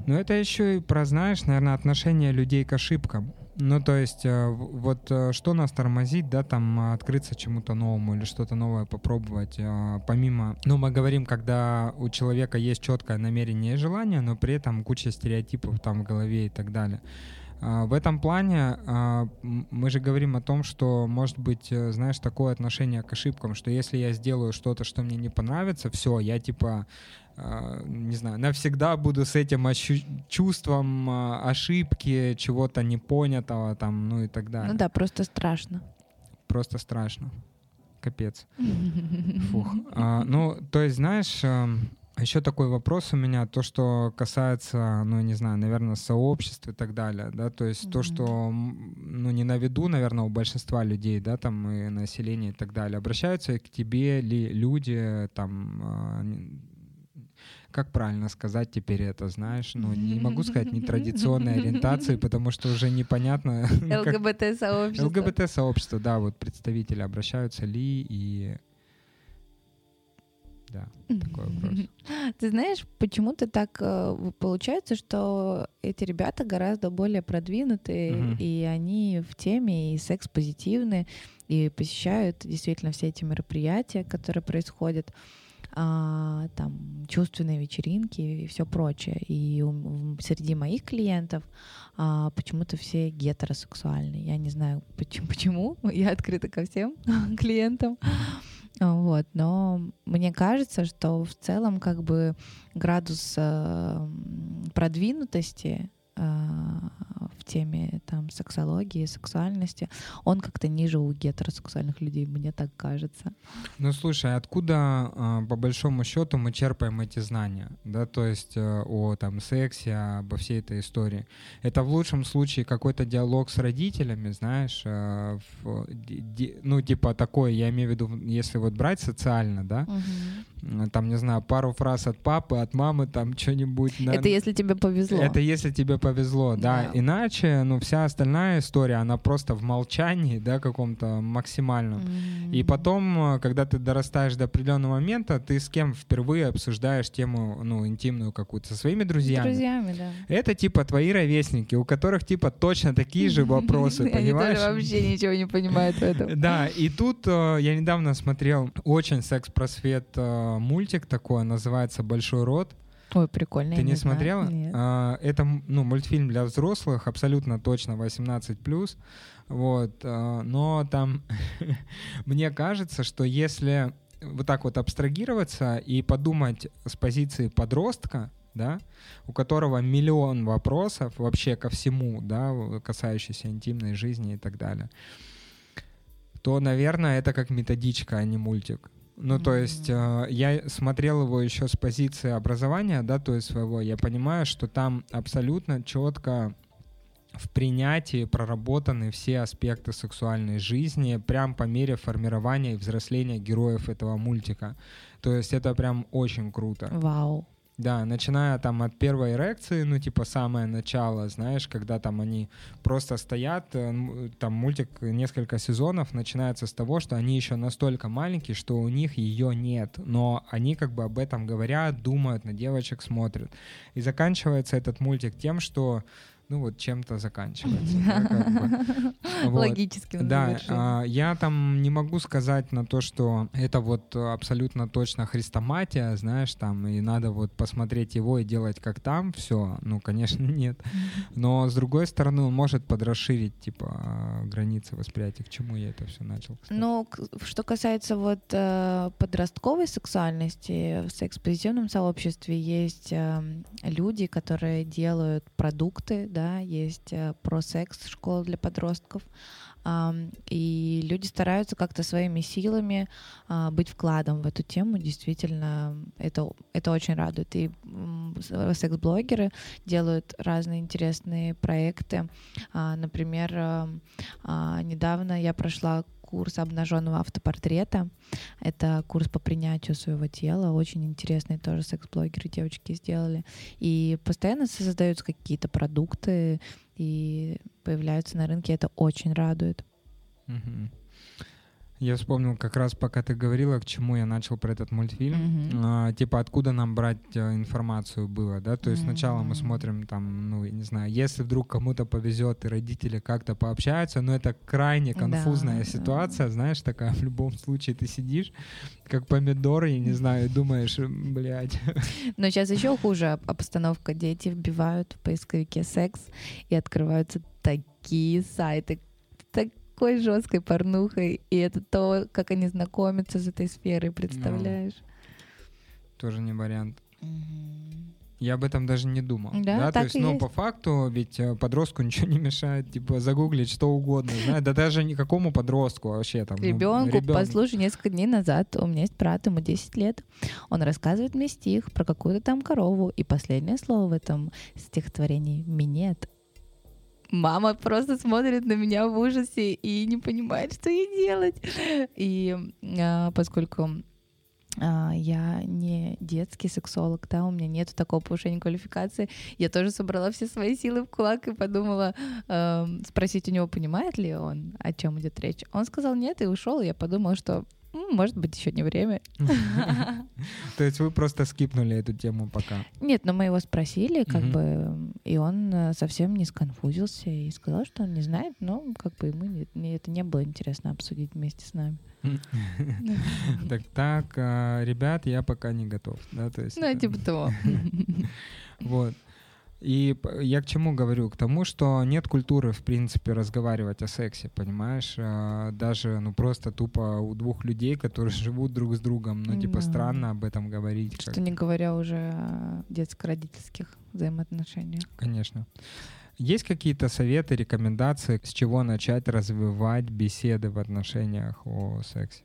Ну, это еще и про, знаешь, наверное, отношение людей к ошибкам. Ну, то есть, э, вот э, что нас тормозит, да, там открыться чему-то новому или что-то новое попробовать, э, помимо, ну, мы говорим, когда у человека есть четкое намерение и желание, но при этом куча стереотипов там в голове и так далее. В этом плане мы же говорим о том, что может быть, знаешь, такое отношение к ошибкам, что если я сделаю что-то, что мне не понравится, все, я типа не знаю, навсегда буду с этим ощу- чувством а, ошибки, чего-то непонятого там, ну и так далее. Ну да, просто страшно. Просто страшно. Капец. Фух. А, ну, то есть, знаешь, еще такой вопрос у меня, то, что касается, ну, не знаю, наверное, сообществ и так далее, да, то есть mm-hmm. то, что, ну, не на виду, наверное, у большинства людей, да, там, и населения и так далее, обращаются к тебе ли люди, там, как правильно сказать теперь это, знаешь? Ну, не могу сказать нетрадиционной ориентации, потому что уже непонятно... ЛГБТ-сообщество. ЛГБТ-сообщество, да, вот представители обращаются ли и... Да, такой вопрос. Ты знаешь, почему-то так э, получается, что эти ребята гораздо более продвинутые, и они в теме, и секс-позитивны, и посещают действительно все эти мероприятия, которые происходят а, там чувственные вечеринки и все прочее. И у, среди моих клиентов а, почему-то все гетеросексуальные. Я не знаю почему, почему. Я открыта ко всем клиентам. Вот, но мне кажется, что в целом как бы градус э, продвинутости в теме там сексологии, сексуальности, он как-то ниже у гетеросексуальных людей, мне так кажется. Ну слушай, откуда а, по большому счету мы черпаем эти знания, да, то есть э, о там сексе, обо всей этой истории? Это в лучшем случае какой-то диалог с родителями, знаешь, э, в, ну типа такой, я имею в виду, если вот брать социально, да, угу. Там не знаю пару фраз от папы, от мамы, там что-нибудь. Это если тебе повезло. Это если тебе повезло, да. да. Иначе, ну, вся остальная история, она просто в молчании, да, каком-то максимальном. Mm-hmm. И потом, когда ты дорастаешь до определенного момента, ты с кем впервые обсуждаешь тему, ну, интимную какую-то, со своими друзьями. С друзьями, да. Это типа твои ровесники, у которых типа точно такие же вопросы, понимаешь? Они вообще ничего не понимают в этом. Да, и тут э, я недавно смотрел очень секс-просвет э, мультик такой, называется «Большой рот». Ой, прикольно. Ты не, не смотрела? Нет. А, это ну, мультфильм для взрослых, абсолютно точно 18+. Вот, а, но там мне кажется, что если вот так вот абстрагироваться и подумать с позиции подростка, да, у которого миллион вопросов вообще ко всему, да, касающиеся интимной жизни и так далее, то, наверное, это как методичка, а не мультик. Ну, то есть э, я смотрел его еще с позиции образования, да, то есть своего. Я понимаю, что там абсолютно четко в принятии проработаны все аспекты сексуальной жизни, прям по мере формирования и взросления героев этого мультика. То есть это прям очень круто. Вау. Да, начиная там от первой эрекции, ну, типа самое начало, знаешь, когда там они просто стоят, э, там мультик несколько сезонов начинается с того, что они еще настолько маленькие, что у них ее нет, но они как бы об этом говорят, думают, на девочек смотрят. И заканчивается этот мультик тем, что ну вот чем-то заканчивается. Логическим Да, а, я там не могу сказать на то, что это вот абсолютно точно хрестоматия, знаешь, там, и надо вот посмотреть его и делать как там, все, ну, конечно, нет. Но, с другой стороны, он может подрасширить, типа, границы восприятия, к чему я это все начал. Ну, что касается вот э, подростковой сексуальности, в секс-позитивном сообществе есть эм, люди, которые делают продукты, да, да, есть э, про секс школа для подростков, и люди стараются как-то своими силами а, быть вкладом в эту тему. Действительно, это, это очень радует. И секс-блогеры делают разные интересные проекты. А, например, а, недавно я прошла курс обнаженного автопортрета. Это курс по принятию своего тела. Очень интересный тоже секс-блогеры девочки сделали. И постоянно создаются какие-то продукты и появляются на рынке. Это очень радует. Я вспомнил как раз, пока ты говорила, к чему я начал про этот мультфильм. Mm-hmm. А, типа, откуда нам брать а, информацию было, да? То есть mm-hmm. сначала мы смотрим там, ну, не знаю, если вдруг кому-то повезет и родители как-то пообщаются, но это крайне конфузная да, ситуация, да. знаешь, такая в любом случае ты сидишь как помидор, и не знаю, думаешь, блядь. Но сейчас еще хуже обстановка. Дети вбивают в поисковике секс и открываются такие сайты, такой жесткой порнухой, и это то, как они знакомятся с этой сферой, представляешь? Ну, тоже не вариант. Я об этом даже не думал. Да, да? то есть, ну, есть. по факту, ведь э, подростку ничего не мешает, типа, загуглить что угодно, знаешь, да даже никакому подростку вообще там. Ребенку, ну, послушай, несколько дней назад у меня есть брат, ему 10 лет, он рассказывает мне стих про какую-то там корову, и последнее слово в этом стихотворении «минет», мама просто смотрит на меня в ужасе и не понимает, что ей делать. И а, поскольку а, я не детский сексолог, да, у меня нет такого повышения квалификации. Я тоже собрала все свои силы в кулак и подумала э, спросить у него, понимает ли он, о чем идет речь. Он сказал нет и ушел. Я подумала, что может быть, еще не время. То есть вы просто скипнули эту тему пока? Нет, но мы его спросили, как бы, и он э, совсем не сконфузился и сказал, что он не знает, но как бы ему это не было интересно обсудить вместе с нами. Так, так, а, ребят, я пока не готов, да, то есть. Ну, типа того. Вот. И я к чему говорю? К тому, что нет культуры, в принципе, разговаривать о сексе, понимаешь? А, даже, ну, просто тупо у двух людей, которые живут друг с другом, ну, типа, да. странно об этом говорить. Что как... не говоря уже о детско-родительских взаимоотношениях. Конечно. Есть какие-то советы, рекомендации, с чего начать развивать беседы в отношениях о сексе?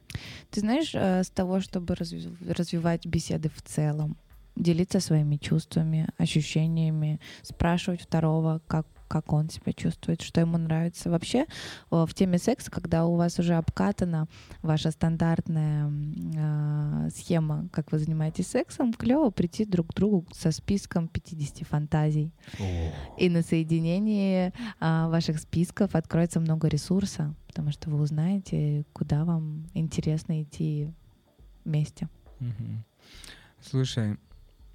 Ты знаешь, э, с того, чтобы развивать беседы в целом, делиться своими чувствами, ощущениями, спрашивать второго, как как он себя чувствует, что ему нравится. Вообще в теме секса, когда у вас уже обкатана ваша стандартная э, схема, как вы занимаетесь сексом, клево прийти друг к другу со списком 50 фантазий. И на соединении э, ваших списков откроется много ресурса, потому что вы узнаете, куда вам интересно идти вместе. Слушай,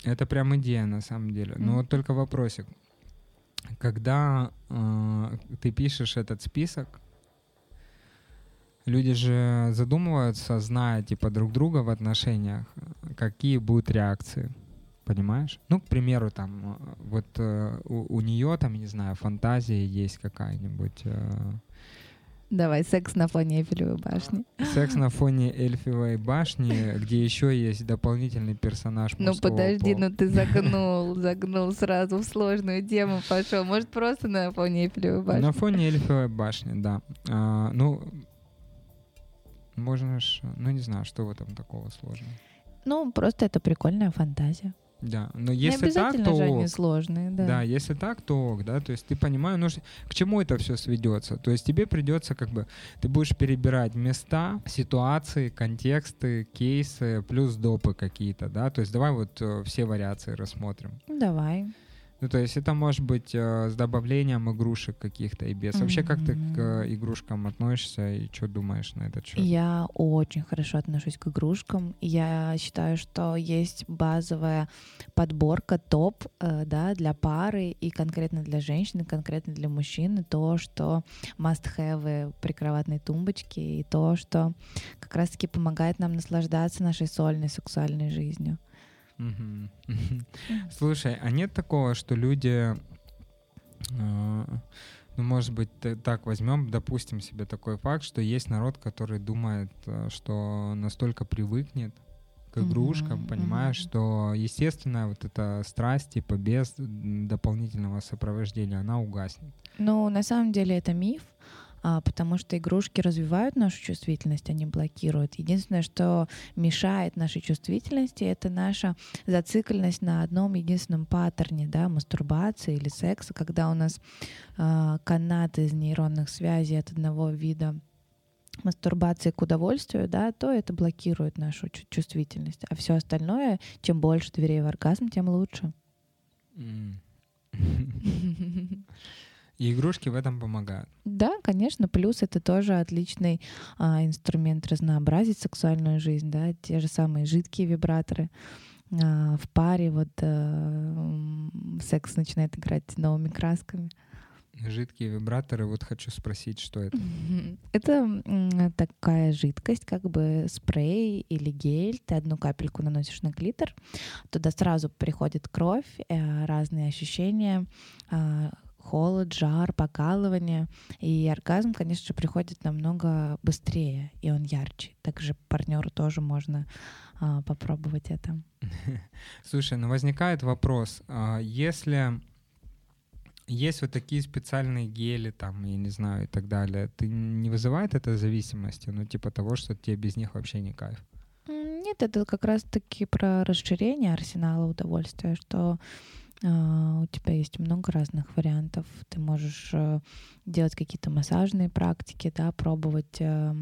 это прям идея на самом деле. Но вот только вопросик. Когда э, ты пишешь этот список, люди же задумываются, зная типа друг друга в отношениях, какие будут реакции. Понимаешь? Ну, к примеру, там, вот э, у, у нее там, не знаю, фантазия есть какая-нибудь. Э, Давай, секс на фоне Эльфивой башни. Секс на фоне Эльфивой башни, где еще есть дополнительный персонаж Ну подожди, пола. ну ты загнул, загнул сразу в сложную тему пошел. Может просто на фоне Эльфивой башни? На фоне Эльфивой башни, да. А, ну, можно ж, ну не знаю, что в этом такого сложного. Ну, просто это прикольная фантазия. Да, но если не так, то же они сложные, да. Да, если так, то ок, да, то есть ты понимаешь, ну, к чему это все сведется. То есть тебе придется как бы, ты будешь перебирать места, ситуации, контексты, кейсы, плюс допы какие-то, да, то есть давай вот э, все вариации рассмотрим. Давай. Ну, то есть это может быть э, с добавлением игрушек каких-то и без. Mm-hmm. Вообще, как ты к э, игрушкам относишься и что думаешь на этот счет? Я очень хорошо отношусь к игрушкам. Я считаю, что есть базовая подборка топ э, да, для пары и конкретно для женщины, конкретно для мужчины. То, что must-have прикроватной тумбочки и то, что как раз-таки помогает нам наслаждаться нашей сольной сексуальной жизнью. Слушай, а нет такого, что люди, а, ну, может быть, так возьмем, допустим себе такой факт, что есть народ, который думает, э, что настолько привыкнет к игрушкам, Мгм, понимаешь, мгм. что естественно вот эта страсть типа без дополнительного сопровождения она угаснет. Ну, на самом деле это миф, потому что игрушки развивают нашу чувствительность, они блокируют. Единственное, что мешает нашей чувствительности, это наша зацикленность на одном единственном паттерне, да, мастурбации или секса, когда у нас а, канат из нейронных связей от одного вида мастурбации к удовольствию, да, то это блокирует нашу чу- чувствительность. А все остальное, чем больше дверей в оргазм, тем лучше. М. И игрушки в этом помогают. Да, конечно, плюс это тоже отличный а, инструмент разнообразить сексуальную жизнь, да, те же самые жидкие вибраторы. А, в паре вот м, секс начинает играть новыми красками. Жидкие вибраторы, вот хочу спросить, что это? Это такая жидкость, как бы спрей или гель. Ты одну капельку наносишь на клитор, туда сразу приходит кровь, э, разные ощущения, а, холод, жар, покалывание. И оргазм, конечно же, приходит намного быстрее, и он ярче. Также партнеру тоже можно а, попробовать это. Слушай, ну возникает вопрос, а, если есть вот такие специальные гели, там, я не знаю, и так далее, ты не вызывает это зависимости, ну, типа того, что тебе без них вообще не кайф? Нет, это как раз-таки про расширение арсенала удовольствия, что у тебя есть много разных вариантов. Ты можешь э, делать какие-то массажные практики, да, пробовать э,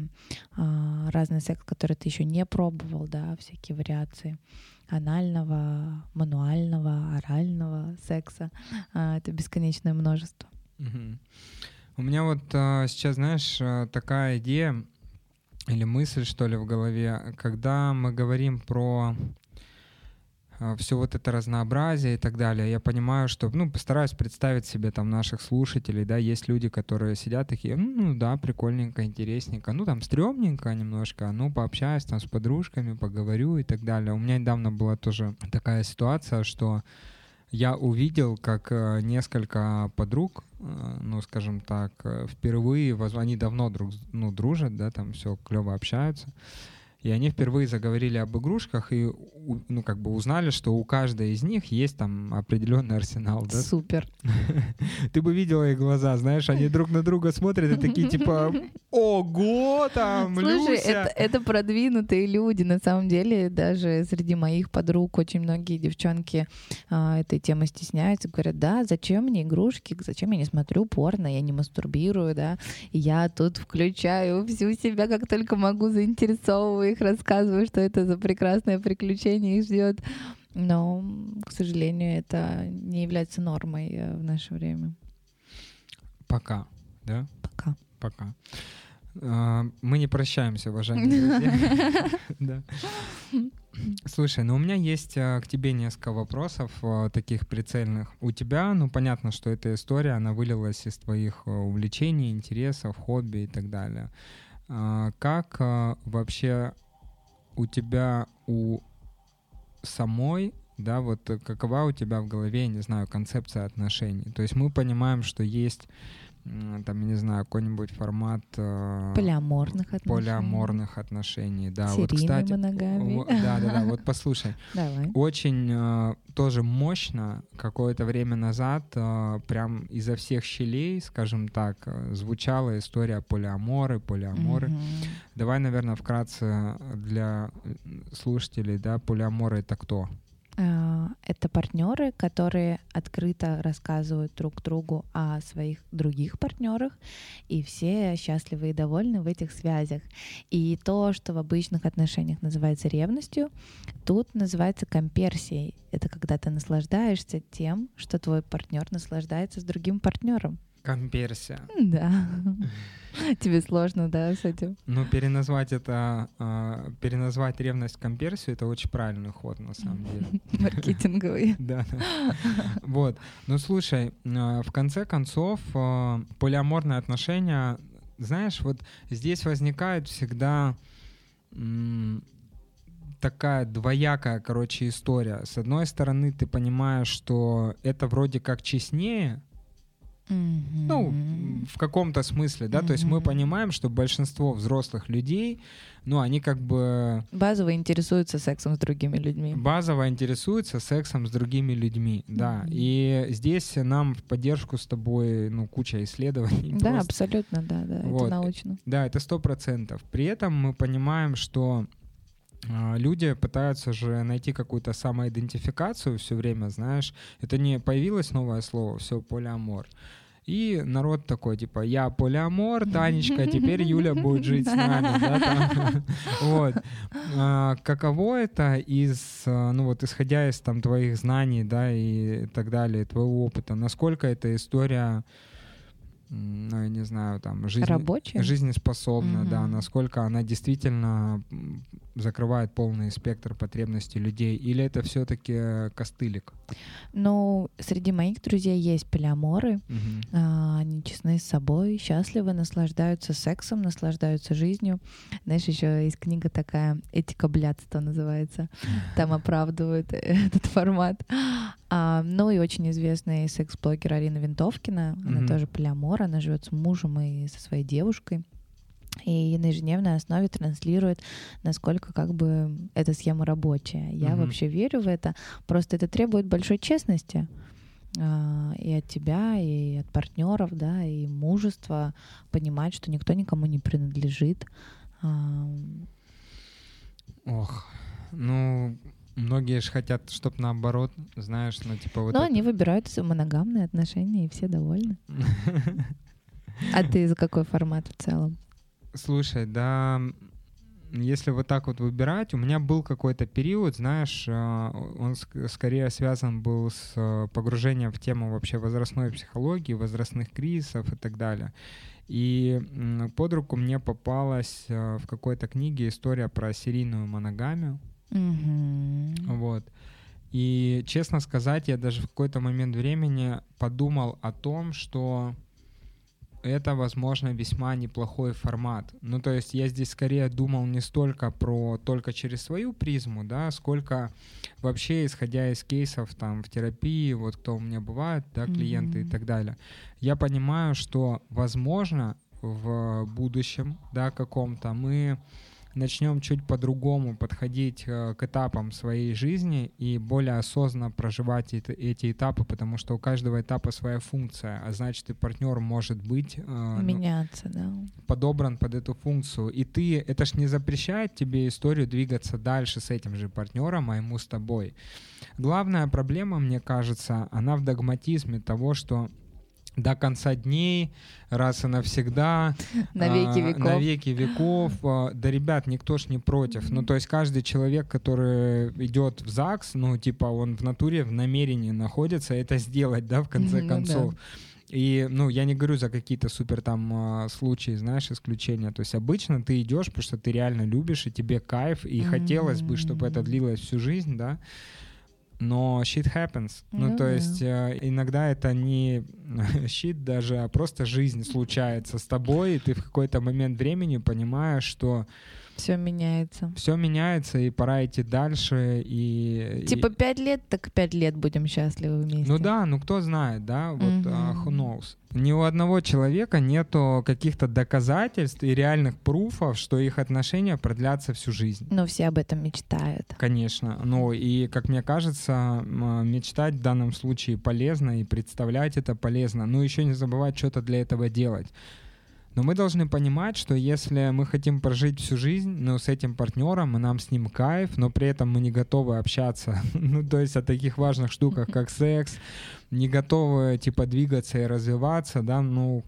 а, разный секс, который ты еще не пробовал, да, всякие вариации анального, мануального, орального секса. А, это бесконечное множество. У меня вот а, сейчас, знаешь, а, такая идея или мысль, что ли, в голове, когда мы говорим про все вот это разнообразие и так далее, я понимаю, что, ну, постараюсь представить себе там наших слушателей, да, есть люди, которые сидят такие, ну, да, прикольненько, интересненько, ну, там, стрёмненько немножко, ну, пообщаюсь там с подружками, поговорю и так далее. У меня недавно была тоже такая ситуация, что я увидел, как э, несколько подруг, э, ну, скажем так, э, впервые, они давно друг, ну, дружат, да, там все клево общаются, и они впервые заговорили об игрушках и, ну, как бы узнали, что у каждой из них есть там определенный арсенал, да. Супер. Ты бы видела их глаза, знаешь, они друг на друга смотрят и такие типа, ого, там, Слушай, Люся. это, это продвинутые люди. На самом деле, даже среди моих подруг очень многие девчонки а, этой темы стесняются. Говорят, да, зачем мне игрушки, зачем я не смотрю порно, я не мастурбирую, да. Я тут включаю всю себя, как только могу, заинтересовываю их, рассказываю, что это за прекрасное приключение их ждет. Но, к сожалению, это не является нормой э, в наше время. Пока, да? Пока. Пока. А, Мы не прощаемся, уважаемые друзья. Слушай, ну у меня есть а, к тебе несколько вопросов а, таких прицельных. У тебя, ну понятно, что эта история, она вылилась из твоих увлечений, интересов, хобби и так далее. А, Как а, вообще у тебя, у самой, да, вот э, какова у тебя в голове, не знаю, концепция отношений? То есть мы понимаем, что есть там, я не знаю, какой-нибудь формат э, Полиаморных отношений. полиаморных отношений. Да, вот, Серийной кстати, моногамии. во- да, да, да, вот послушай, Давай. очень э, тоже мощно какое-то время назад э, прям изо всех щелей, скажем так, э, звучала история полиаморы, полиаморы. Мгм. Давай, наверное, вкратце для э, слушателей, да, полиаморы это кто? А, Это партнеры, которые открыто рассказывают друг другу о своих других партнерах, и все счастливы и довольны в этих связях. И то, что в обычных отношениях называется ревностью, тут называется комперсией. Это когда ты наслаждаешься тем, что твой партнер наслаждается с другим партнером. Комперсия. Да. Тебе сложно, да, с этим? Ну, переназвать это, а, переназвать ревность комперсию, это очень правильный ход, на самом деле. Маркетинговый. Да, да. Вот. Ну, слушай, а, в конце концов, а, полиаморные отношения, знаешь, вот здесь возникает всегда такая двоякая, короче, история. С одной стороны, ты понимаешь, что это вроде как честнее, Ну, в каком-то смысле, да, то есть мы понимаем, что большинство взрослых людей, ну, они как бы... Базово интересуются сексом с другими людьми. Базово интересуются сексом с другими людьми, да. И здесь нам в поддержку с тобой, ну, куча исследований. Да, просто. абсолютно, да, да, вот. это научно. Да, это сто процентов. При этом мы понимаем, что а, люди пытаются же найти какую-то самоидентификацию все время, знаешь. Это не появилось новое слово, все, полиамор. И народ такой, типа, я полиамор, Танечка, теперь Юля будет жить с нами, да, там. Вот. А, каково это из, а, ну вот, исходя из там твоих знаний, да, и так далее, твоего опыта, насколько эта история ну, я не знаю, там, жизнь, Рабочая? жизнеспособна, угу. да, насколько она действительно закрывает полный спектр потребностей людей, или это все-таки костылик? Ну, среди моих друзей есть полиаморы, угу. а, они честны с собой, счастливы, наслаждаются сексом, наслаждаются жизнью. Знаешь, еще есть книга такая «Этика блядства» называется, там оправдывают этот формат. А, ну и очень известный секс-блогер Арина Винтовкина, она mm-hmm. тоже полиамор, она живет с мужем и со своей девушкой. И на ежедневной основе транслирует, насколько как бы эта схема рабочая. Я mm-hmm. вообще верю в это. Просто это требует большой честности а, и от тебя, и от партнеров, да, и мужества понимать, что никто никому не принадлежит. А, Ох, ну Многие же хотят, чтобы наоборот, знаешь, ну типа вот. Но это... они выбирают моногамные отношения, и все довольны. А ты за какой формат в целом? Слушай, да, если вот так вот выбирать, у меня был какой-то период, знаешь, а, он скорее связан был с а, погружением в тему вообще возрастной психологии, возрастных кризисов и так далее. И под руку мне попалась а, в какой-то книге история про серийную моногамию. Mm-hmm. Вот. И, честно сказать, я даже в какой-то момент времени подумал о том, что это, возможно, весьма неплохой формат. Ну, то есть я здесь скорее думал не столько про только через свою призму, да, сколько вообще исходя из кейсов там в терапии, вот кто у меня бывает, да, клиенты mm-hmm. и так далее. Я понимаю, что, возможно, в будущем, да, каком-то мы начнем чуть по-другому подходить э, к этапам своей жизни и более осознанно проживать эти, эти этапы, потому что у каждого этапа своя функция, а значит и партнер может быть э, ну, меняться, ну, да, подобран под эту функцию. И ты, это ж не запрещает тебе историю двигаться дальше с этим же партнером, а ему с тобой. Главная проблема, мне кажется, она в догматизме того, что до конца дней, раз и навсегда. На веки веков. На веки веков. А, да, ребят, никто ж не против. Ну, то есть каждый человек, который идет в ЗАГС, ну, типа, он в натуре, в намерении находится это сделать, да, в конце концов. И, ну, я не говорю за какие-то супер там а, случаи, знаешь, исключения. То есть обычно ты идешь, потому что ты реально любишь, и тебе кайф, и хотелось бы, чтобы это длилось всю жизнь, да но shit happens. Ну, ну то есть э, иногда это не shit даже, а просто жизнь случается с тобой, и ты в какой-то момент времени понимаешь, что все меняется. Все меняется, и пора идти дальше. И, типа пять лет, так пять лет будем счастливы вместе. Ну да, ну кто знает, да, вот mm-hmm. uh, who knows. Ни у одного человека нету каких-то доказательств и реальных пруфов, что их отношения продлятся всю жизнь. Но все об этом мечтают. Конечно. Ну и, как мне кажется, мечтать в данном случае полезно и представлять это полезно. Но еще не забывать что-то для этого делать. Но мы должны понимать, что если мы хотим прожить всю жизнь, ну, с этим партнером, и нам с ним кайф, но при этом мы не готовы общаться, ну, то есть о таких важных штуках, как секс, не готовы, типа, двигаться и развиваться, да, ну,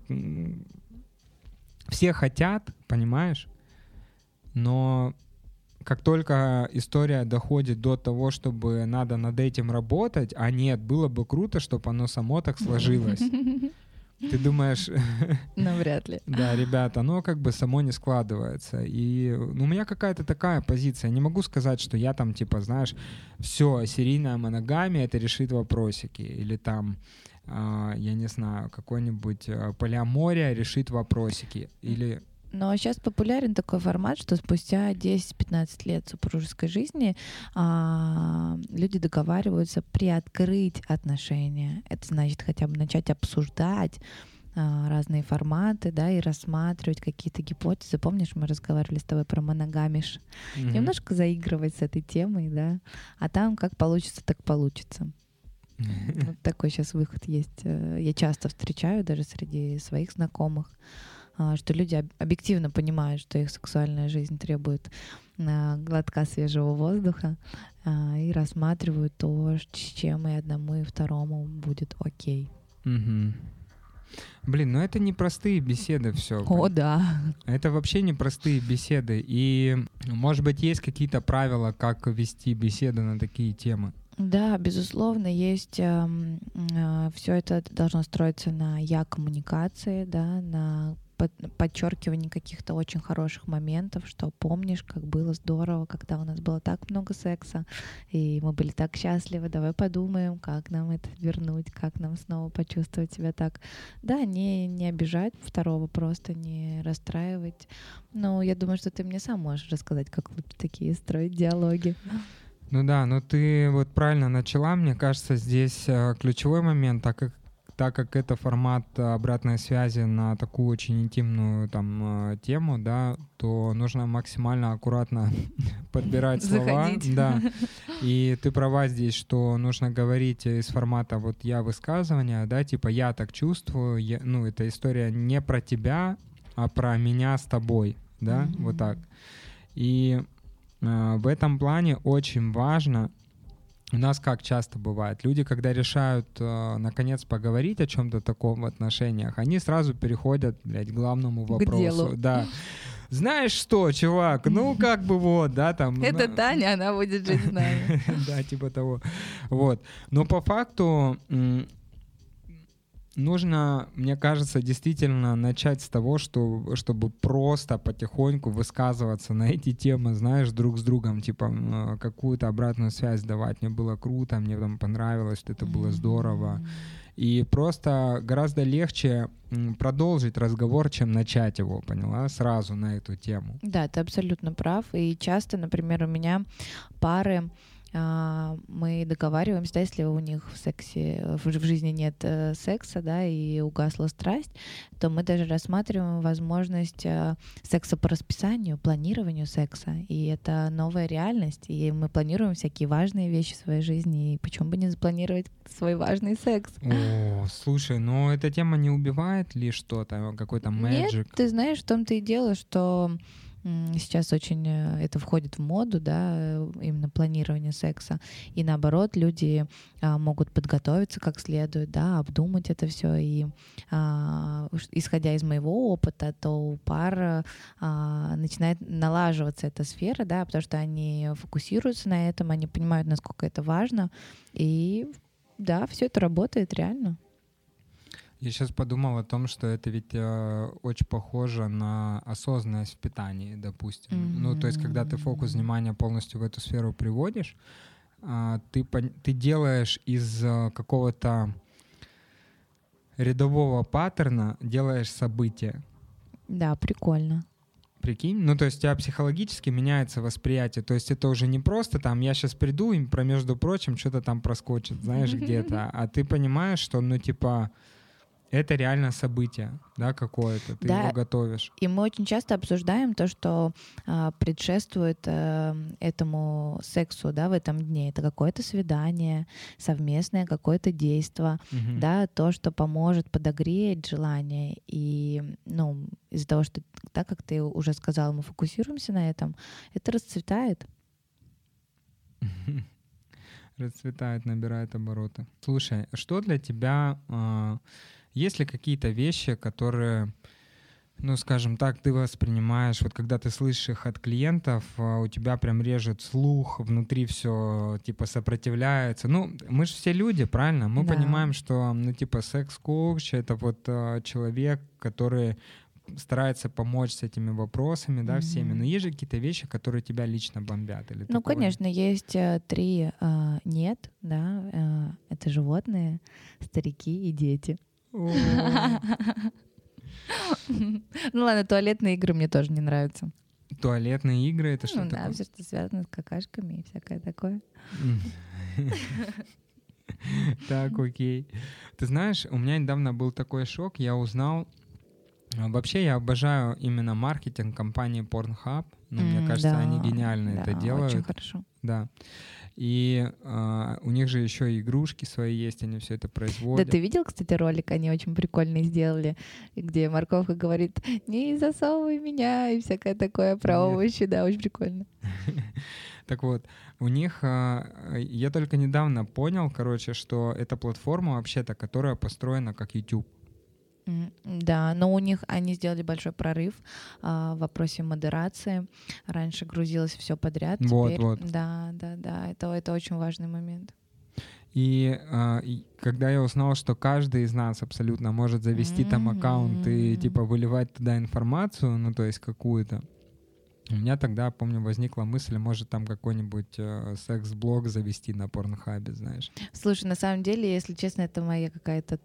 все хотят, понимаешь, но как только история доходит до того, чтобы надо над этим работать, а нет, было бы круто, чтобы оно само так сложилось. Ты думаешь... Ну, вряд ли. Да, ребята, оно как бы само не складывается. И ну, у меня какая-то такая позиция. Не могу сказать, что я там, типа, знаешь, все, серийная моногамия, это решит вопросики. Или там, э, я не знаю, какой-нибудь э, полиамория решит вопросики. Или Но сейчас популярен такой формат, что спустя 10-15 лет супружеской жизни а, люди договариваются приоткрыть отношения. Это значит хотя бы начать обсуждать а, разные форматы, да, и рассматривать какие-то гипотезы. Помнишь, мы разговаривали с тобой про моногамиш? Mm-hmm. Немножко заигрывать с этой темой, да, а там как получится, так получится. Вот такой сейчас выход есть. Э, я часто встречаю даже среди своих знакомых, что люди объективно понимают, что их сексуальная жизнь требует а, глотка свежего воздуха и рассматривают то, с чем и одному, и второму будет окей. Угу. Блин, ну это не простые беседы все. О, да. Это вообще не простые беседы. И, может быть, есть какие-то правила, как вести беседы на такие темы? Да, безусловно, есть э, э, все это должно строиться на я коммуникации, да, на подчеркивание каких-то очень хороших моментов, что помнишь, как было здорово, когда у нас было так много секса, и мы были так счастливы, давай подумаем, как нам это вернуть, как нам снова почувствовать себя так. Да, не, не обижать второго, просто не расстраивать. Но я думаю, что ты мне сам можешь рассказать, как лучше такие строить диалоги. Ну да, но ты вот правильно начала, мне кажется, здесь э, ключевой момент, так как так как это формат обратной связи на такую очень интимную там э, тему, да, то нужно максимально аккуратно подбирать слова. Заходить. Да. И ты права здесь, что нужно говорить из формата вот я высказывания, да, типа я так чувствую, я, ну, эта история не про тебя, а про меня с тобой, да, mm-hmm. вот так. И э, в этом плане очень важно у нас как часто бывает, люди, когда решают э, наконец поговорить о чем-то таком в отношениях, они сразу переходят, блядь, к главному вопросу. К делу. Да. Знаешь что, чувак, ну как бы вот, да, там... Это Таня, она будет жить с нами. Да, типа того. Вот. Но по факту нужно, мне кажется, действительно начать с того, что, чтобы просто потихоньку высказываться на эти темы, знаешь, друг с другом, типа какую-то обратную связь давать. Мне было круто, мне там понравилось, что это было здорово. И просто гораздо легче продолжить разговор, чем начать его, поняла, сразу на эту тему. Да, ты абсолютно прав. И часто, например, у меня пары мы договариваемся, да, если у них в сексе, в, жизни нет э, секса, да, и угасла страсть, то мы даже рассматриваем возможность э, секса по расписанию, планированию секса, и это новая реальность, и мы планируем всякие важные вещи в своей жизни, и почему бы не запланировать свой важный секс? О, слушай, но эта тема не убивает ли что-то, какой-то magic? Нет, ты знаешь, в том-то и дело, что Сейчас очень э, это входит в моду, да, э, именно планирование секса. И наоборот, люди а, могут подготовиться как следует, да, обдумать это все. И а, исходя из моего опыта, то у пар а, начинает налаживаться эта сфера, да, потому что они фокусируются на этом, они понимают, насколько это важно. И да, все это работает реально. Я сейчас подумал о том, что это ведь э, очень похоже на осознанность в питании, допустим. Mm-hmm. Ну, то есть, когда ты фокус внимания полностью в эту сферу приводишь, э, ты, ты делаешь из э, какого-то рядового паттерна, делаешь событие. Да, прикольно. Прикинь? Ну, то есть у тебя психологически меняется восприятие. То есть это уже не просто там, я сейчас приду, и про между прочим что-то там проскочит, знаешь, где-то. А ты понимаешь, что, ну, типа, это реально событие, да, какое-то, ты да, его готовишь. И мы очень часто обсуждаем то, что а, предшествует а, этому сексу, да, в этом дне. Это какое-то свидание, совместное какое-то действие, угу. да, то, что поможет подогреть желание. И, ну, из-за того, что, так как ты уже сказал, мы фокусируемся на этом, это расцветает. Расцветает, набирает обороты. Слушай, что для тебя... А, есть ли какие-то вещи, которые, ну, скажем так, ты воспринимаешь, вот когда ты слышишь их от клиентов, а, у тебя прям режет слух, внутри все, типа, сопротивляется. Ну, мы же все люди, правильно? Мы да. понимаем, что, ну, типа, секс-коуч — это вот э, человек, который старается помочь с этими вопросами, да, mm-hmm. всеми. Но есть же какие-то вещи, которые тебя лично бомбят? Или ну, конечно, есть э, три э, нет, да, э, это животные, старики и дети. Ну ладно, туалетные игры мне тоже не нравятся. Туалетные игры это что Ну да, все, что связано с какашками и всякое такое. Так, окей. Ты знаешь, у меня недавно был такой шок, я узнал... Вообще я обожаю именно маркетинг компании Pornhub. Ну, мне кажется, да, они гениально да, это Очень делают. хорошо. Да. И а, у них же еще и игрушки свои есть, они все это Да производят. ты видел, кстати, ролик, они очень прикольный сделали, где морковка говорит, не засовывай меня, и всякое такое про Нет. овощи, да, очень прикольно. Так вот, у них, а, я только недавно понял, короче, что эта платформа вообще-то, которая построена как YouTube. Да, но у них они сделали большой прорыв а, в вопросе модерации. Раньше грузилось все подряд. Вот, теперь- вот. Да, да, да. Это, это очень важный момент. И, а, и когда я узнал, что каждый из нас абсолютно может завести там аккаунт и типа выливать туда информацию, ну то есть какую-то, у меня тогда, помню, возникла мысль, может там какой-нибудь э, секс-блог завести на порнхабе, знаешь. Слушай, на самом деле, если честно, это моя какая-то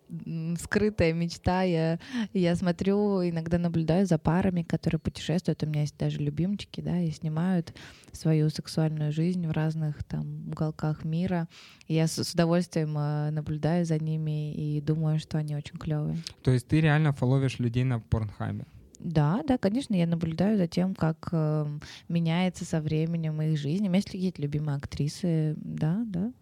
скрытая мечта. Я, я смотрю, иногда наблюдаю за парами, которые путешествуют. У меня есть даже любимчики, да, и снимают свою сексуальную жизнь в разных там уголках мира. И я с, с удовольствием э, наблюдаю за ними и думаю, что они очень клевые. То есть ты реально фоловишь людей на порнхабе? Да, да, конечно, я наблюдаю за тем, как э, меняется со временем их жизнь. У меня есть какие-то любимые актрисы, да, да.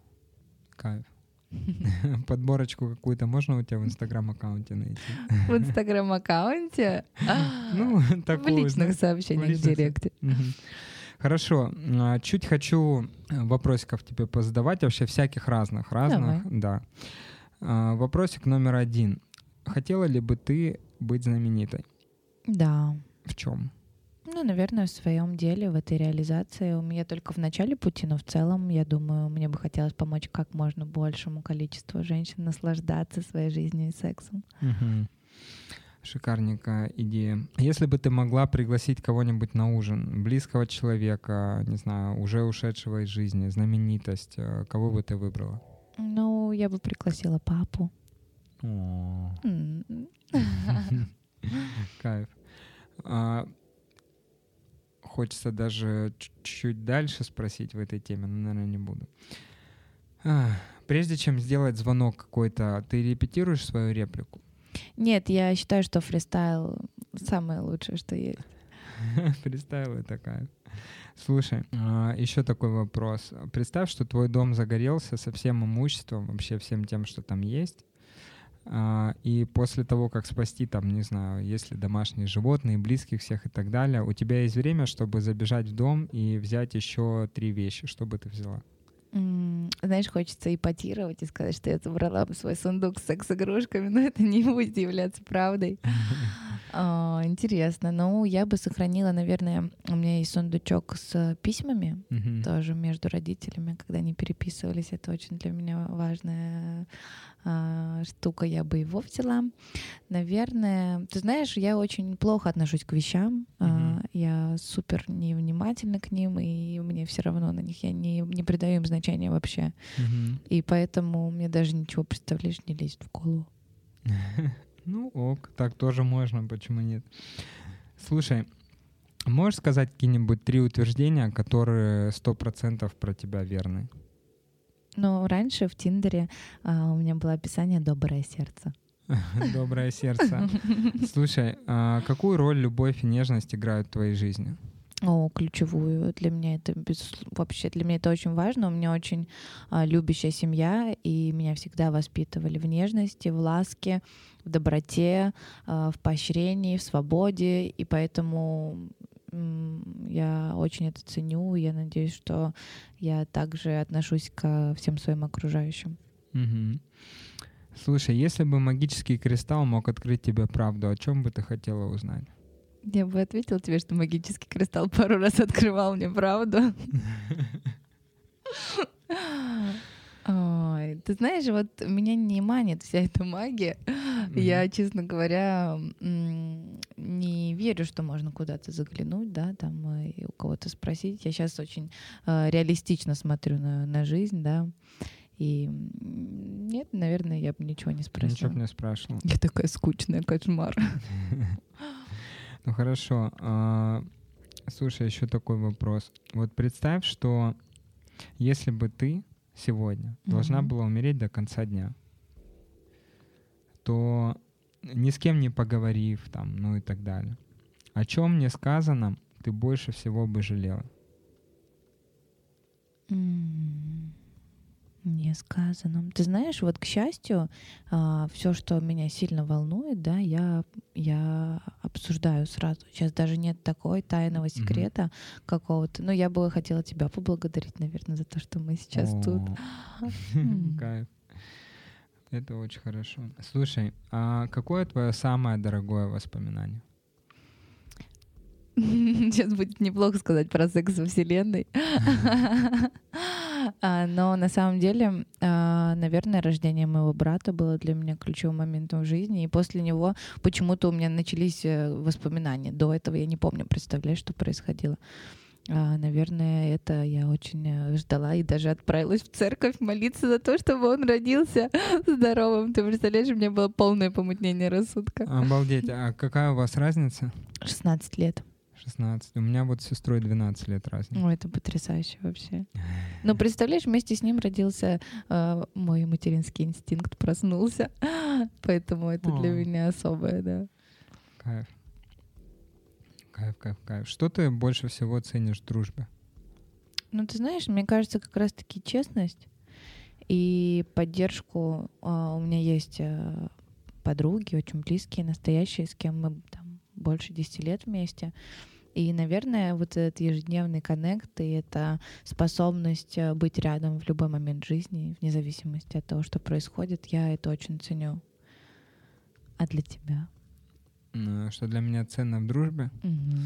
Кайф. Подборочку какую-то можно у тебя в инстаграм-аккаунте найти? В инстаграм-аккаунте. Ну, В такую, личных сообщениях в директе. Хорошо. А, Чуть хочу э, вопросиков тебе позадавать, вообще всяких разных, разных. Да. А, Вопросик номер один. Хотела ли бы ты быть знаменитой? Да. В чем? Ну, наверное, в своем деле, в этой реализации. У меня только в начале пути, но в целом, я думаю, мне бы хотелось помочь как можно большему количеству женщин наслаждаться своей жизнью и сексом. Мгм. Шикарненькая идея. Если бы ты могла пригласить кого-нибудь на ужин, близкого человека, не знаю, уже ушедшего из жизни, знаменитость, э, кого бы ты выбрала? Ну, я бы пригласила папу. Кайф. А, Хочется даже чуть-чуть дальше спросить в этой теме, но, наверное, не буду. А, Прежде чем сделать звонок какой-то, ты репетируешь свою реплику? Нет, я считаю, что фристайл самое лучшее, что есть. Представила такая. Слушай, еще такой вопрос. Представь, что твой дом загорелся со всем имуществом, вообще всем тем, что там есть. А, И после того, как спасти там, не знаю, если домашние животные, близких всех и так далее, у тебя есть время, чтобы забежать в дом и взять еще три вещи. Что бы ты взяла? Знаешь, хочется ипотировать и сказать, что я забрала бы свой сундук с секс-игрушками, но это не будет являться правдой. А, Интересно. Ну, я бы сохранила, наверное, у меня есть сундучок с письмами, тоже между родителями, когда они переписывались. Это очень для меня важная штука. Я бы его взяла. Наверное, ты знаешь, я очень плохо отношусь к вещам. А, Мгм. Я супер невнимательна к ним, и мне все равно на них. Я не, не придаю им значения вообще. Мгм. И поэтому мне даже ничего, представляешь, не лезет в голову. Ну ок, так тоже можно, почему нет? Слушай, можешь сказать какие-нибудь три утверждения, которые сто процентов про тебя верны? Но раньше в Тиндере а, у меня было описание «доброе сердце». Доброе сердце. Слушай, а какую роль любовь и нежность играют в твоей жизни? О, ключевую. Для меня это безус- вообще для меня это очень важно. У меня очень а, любящая семья, и меня всегда воспитывали в нежности, в ласке, в доброте, а, в поощрении, в свободе, и поэтому я очень это ценю. и Я надеюсь, что я также отношусь ко всем своим окружающим. Мгм. Слушай, если бы магический кристалл мог открыть тебе правду, о чем бы ты хотела узнать? Я бы ответила тебе, что магический кристалл пару раз открывал мне правду. Ой, ты знаешь, вот меня не манит вся эта магия. Я, честно говоря, не верю, что можно куда-то заглянуть, да, там э, и у кого-то спросить. Я сейчас очень э, реалистично смотрю на, на жизнь, да, И нет, наверное, я бы ничего не спросила. Ничего бы не спрашивал. Я такая скучная, кошмар. Ну хорошо. А, слушай, еще такой вопрос. Вот представь, что если бы ты сегодня должна была умереть до конца дня, то ни с кем не поговорив там, ну и так далее. О чем мне сказано, ты больше всего бы жалела? Не сказано. Ты знаешь, вот к счастью, а, все, что меня сильно волнует, да, я, я обсуждаю сразу. Сейчас даже нет такой тайного секрета mm-hmm. какого-то. Но я бы хотела тебя поблагодарить, наверное, за то, что мы сейчас О, тут. Кайф. Это очень хорошо. Слушай, а какое твое самое дорогое воспоминание? Сейчас будет неплохо сказать про секс во Вселенной. А, но на самом деле, а, наверное, рождение моего брата было для меня ключевым моментом в жизни. И после него почему-то у меня начались э, воспоминания. До этого я не помню, представляешь, что происходило. А, наверное, это я очень э, ждала и даже отправилась в церковь молиться за то, чтобы он родился здоровым. Ты представляешь, у меня было полное помутнение рассудка. Обалдеть. А какая у вас разница? 16 лет. 16. У меня вот с сестрой 12 лет разница. Ой, это потрясающе вообще. Но представляешь, вместе с ним родился э, мой материнский инстинкт, проснулся. Поэтому это О. для меня особое, да. Кайф. Кайф, кайф, кайф. Что ты больше всего ценишь в дружбе? Ну, ты знаешь, мне кажется, как раз-таки честность и поддержку. Uh, у меня есть uh, подруги, очень близкие, настоящие, с кем мы там больше 10 лет вместе. И, наверное, вот этот ежедневный коннект и эта способность э, быть рядом в любой момент жизни, вне зависимости от того, что происходит, я это очень ценю. А для тебя? Что для меня ценно в дружбе? Угу.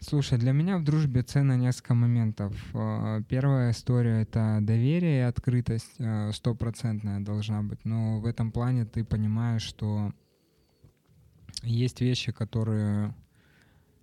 Слушай, для меня в дружбе ценно несколько моментов. Э, первая история — это доверие и открытость э, стопроцентная должна быть. Но в этом плане ты понимаешь, что есть вещи, которые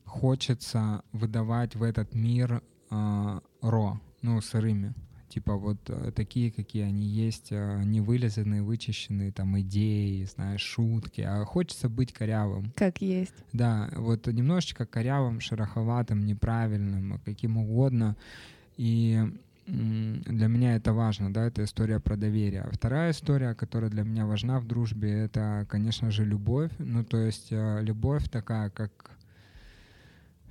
хочется выдавать в этот мир э, ро, ну, сырыми. Типа вот э, такие, какие они есть, э, не вылизанные, вычищенные там идеи, знаешь, шутки. А хочется быть корявым. Как есть. Да, вот немножечко корявым, шероховатым, неправильным, каким угодно. И для меня это важно, да, это история про доверие. Вторая история, которая для меня важна в дружбе, это, конечно же, любовь. Ну, то есть э, любовь такая, как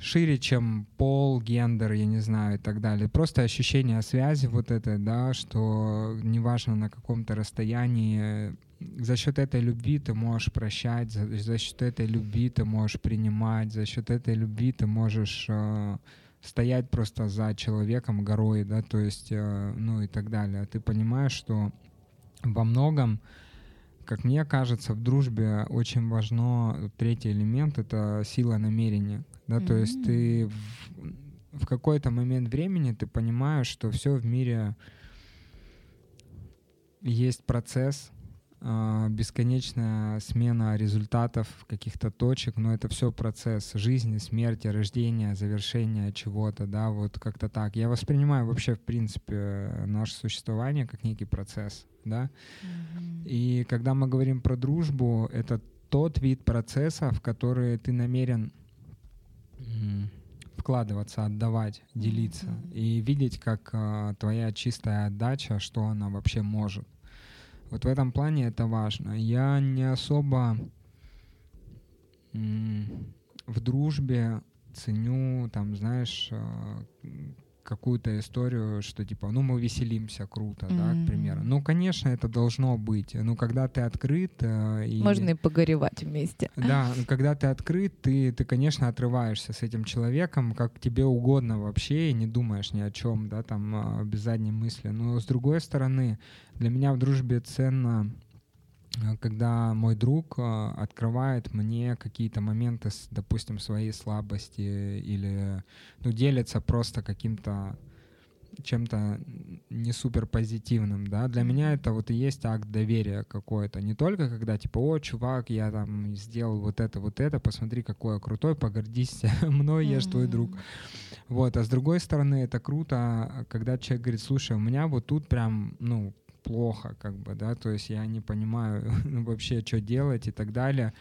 шире, чем пол, гендер, я не знаю, и так далее. Просто ощущение связи вот это, да, что неважно на каком-то расстоянии, за счет этой любви ты можешь прощать, за, за счет этой любви ты можешь принимать, за счет этой любви ты можешь э, стоять просто за человеком горой, да, то есть, э, ну и так далее. Ты понимаешь, что во многом как мне кажется, в дружбе очень важно третий элемент — это сила намерения. Да, mm-hmm. то есть ты в, в какой-то момент времени ты понимаешь, что все в мире есть процесс, э, бесконечная смена результатов каких-то точек, но это все процесс жизни, смерти, рождения, завершения чего-то, да, вот как-то так. Я воспринимаю вообще, в принципе, наше существование как некий процесс, да. Mm-hmm. И когда мы говорим про дружбу, это тот вид процесса, в который ты намерен вкладываться, отдавать, делиться mm-hmm. и видеть, как а, твоя чистая отдача, что она вообще может. Вот в этом плане это важно. Я не особо м- в дружбе ценю, там, знаешь, а, какую-то историю, что типа, ну мы веселимся, круто, mm-hmm. да, к примеру. Ну, конечно, это должно быть. Ну, когда ты открыт э, и можно и погоревать вместе. Да, когда ты открыт, ты, ты, конечно, отрываешься с этим человеком, как тебе угодно вообще, и не думаешь ни о чем, да, там э, без задней мысли. Но с другой стороны, для меня в дружбе ценно когда мой друг э, открывает мне какие-то моменты, допустим, своей слабости или ну, делится просто каким-то чем-то не супер позитивным, да, для меня это вот и есть акт доверия какой-то, не только когда типа, о, чувак, я там сделал вот это, вот это, посмотри, какой я крутой, погордись мной, я же твой друг. Вот, а с другой стороны, это круто, когда человек говорит, слушай, у меня вот тут прям, ну, плохо, как бы, да, то есть я не понимаю вообще, что делать и так далее.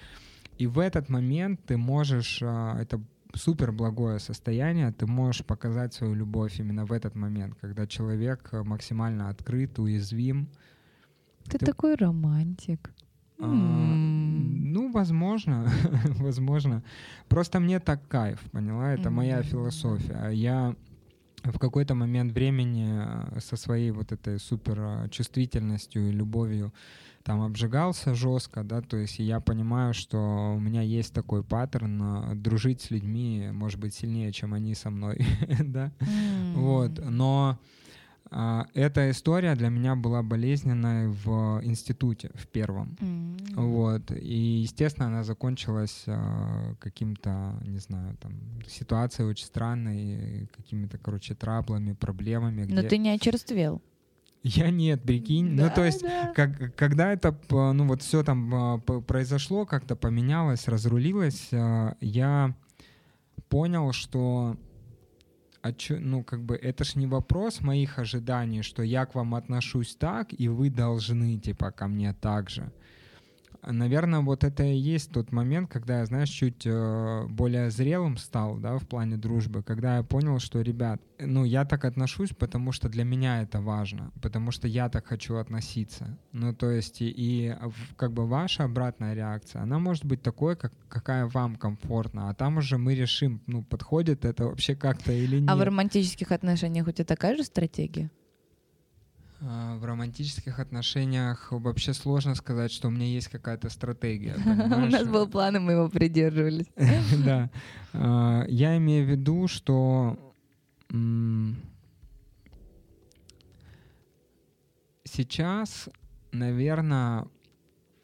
И в этот момент ты можешь, а, это супер благое состояние, ты можешь показать свою любовь именно в этот момент, когда человек э, максимально открыт, уязвим. Ты, ты... такой романтик. А, ну, возможно, возможно. Просто мне так кайф, поняла? Это моя философия. Я в какой-то момент времени э, со своей вот этой супер э, чувствительностью и любовью там обжигался жестко, да, то есть я понимаю, что у меня есть такой паттерн э, дружить с людьми, может быть, сильнее, чем они со мной, да, вот, но эта история для меня была болезненной в институте, в первом. Mm-hmm. Вот. И, естественно, она закончилась а, каким-то, не знаю, там, ситуацией очень странной, какими-то, короче, траблами, проблемами. Но где... ты не очерствел. Я нет, прикинь. Да, ну, то есть, да. как, когда это, ну, вот все там а, произошло, как-то поменялось, разрулилось, я понял, что а чё, ну, как бы, это ж не вопрос моих ожиданий, что я к вам отношусь так, и вы должны, типа, ко мне так же наверное, вот это и есть тот момент, когда я, знаешь, чуть э, более зрелым стал, да, в плане дружбы, когда я понял, что, ребят, ну, я так отношусь, потому что для меня это важно, потому что я так хочу относиться. Ну, то есть, и, и как бы ваша обратная реакция, она может быть такой, как, какая вам комфортна, а там уже мы решим, ну, подходит это вообще как-то или нет. А в романтических отношениях у тебя такая же стратегия? А, в романтических отношениях вообще сложно сказать, что у меня есть какая-то стратегия. У нас был план, и мы его придерживались. Да. А, я имею в виду, что сейчас, наверное,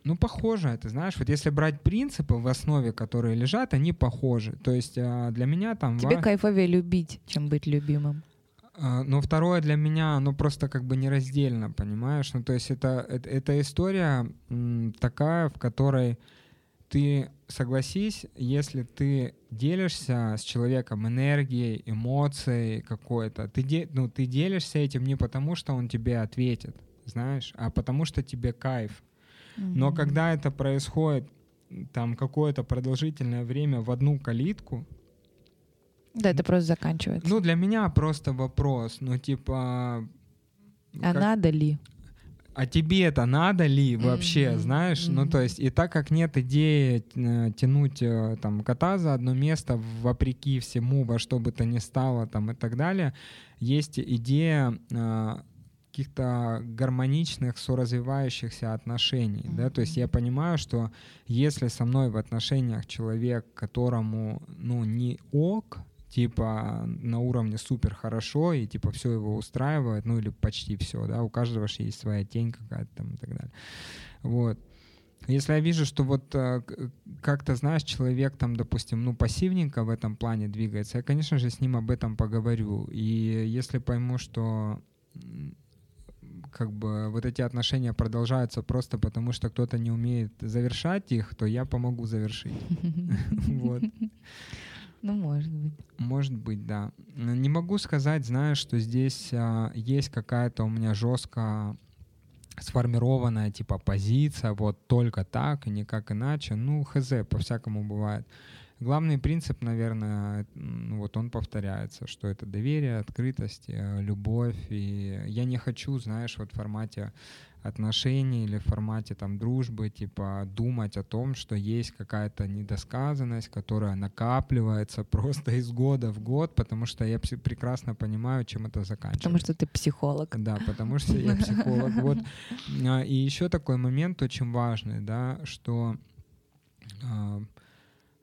ну, похоже это, знаешь, вот если брать принципы в основе, которые лежат, они похожи. То есть а, для меня там... Тебе кайфовее любить, чем быть любимым. А, но второе для меня, ну просто как бы нераздельно, понимаешь? Ну то есть это, это, это история такая, в которой ты согласись, если ты делишься с человеком энергией, эмоцией какой-то, ты, де, ну, ты делишься этим не потому, что он тебе ответит, знаешь, а потому что тебе кайф. Mm-hmm. Но когда это происходит там какое-то продолжительное время в одну калитку, да, это просто заканчивается. Ну, для меня просто вопрос, ну, типа... А как... надо ли? А тебе это надо ли вообще, mm-hmm. знаешь? Mm-hmm. Ну, то есть, и так как нет идеи э, тянуть э, там кота за одно место вопреки всему, во что бы то ни стало там и так далее, есть идея э, каких-то гармоничных, соразвивающихся отношений, mm-hmm. да, то есть я понимаю, что если со мной в отношениях человек, которому, ну, не ок, типа на уровне супер хорошо и типа все его устраивает, ну или почти все, да, у каждого же есть своя тень какая-то там и так далее. Вот. Если я вижу, что вот э, как-то, знаешь, человек там, допустим, ну, пассивненько в этом плане двигается, я, конечно же, с ним об этом поговорю. И если пойму, что как бы вот эти отношения продолжаются просто потому, что кто-то не умеет завершать их, то я помогу завершить. Вот. Ну, может быть. Может быть, да. Не могу сказать, знаешь, что здесь а, есть какая-то у меня жестко сформированная типа позиция, вот только так и никак иначе. Ну, хз, по-всякому бывает. Главный принцип, наверное, вот он повторяется, что это доверие, открытость, э, любовь. И я не хочу, знаешь, вот в формате отношений или в формате там дружбы, типа думать о том, что есть какая-то недосказанность, которая накапливается просто из года в год, потому что я прекрасно понимаю, чем это заканчивается. Потому что ты психолог. Да, потому что я психолог. Вот. А, и еще такой момент очень важный, да, что а,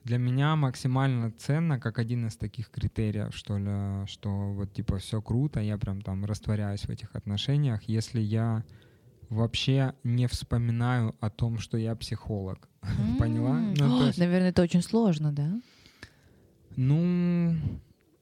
для меня максимально ценно, как один из таких критериев, что ли, что вот типа все круто, я прям там растворяюсь в этих отношениях, если я вообще не вспоминаю о том, что я психолог. Поняла? Ну, есть... Наверное, это очень сложно, да? Ну,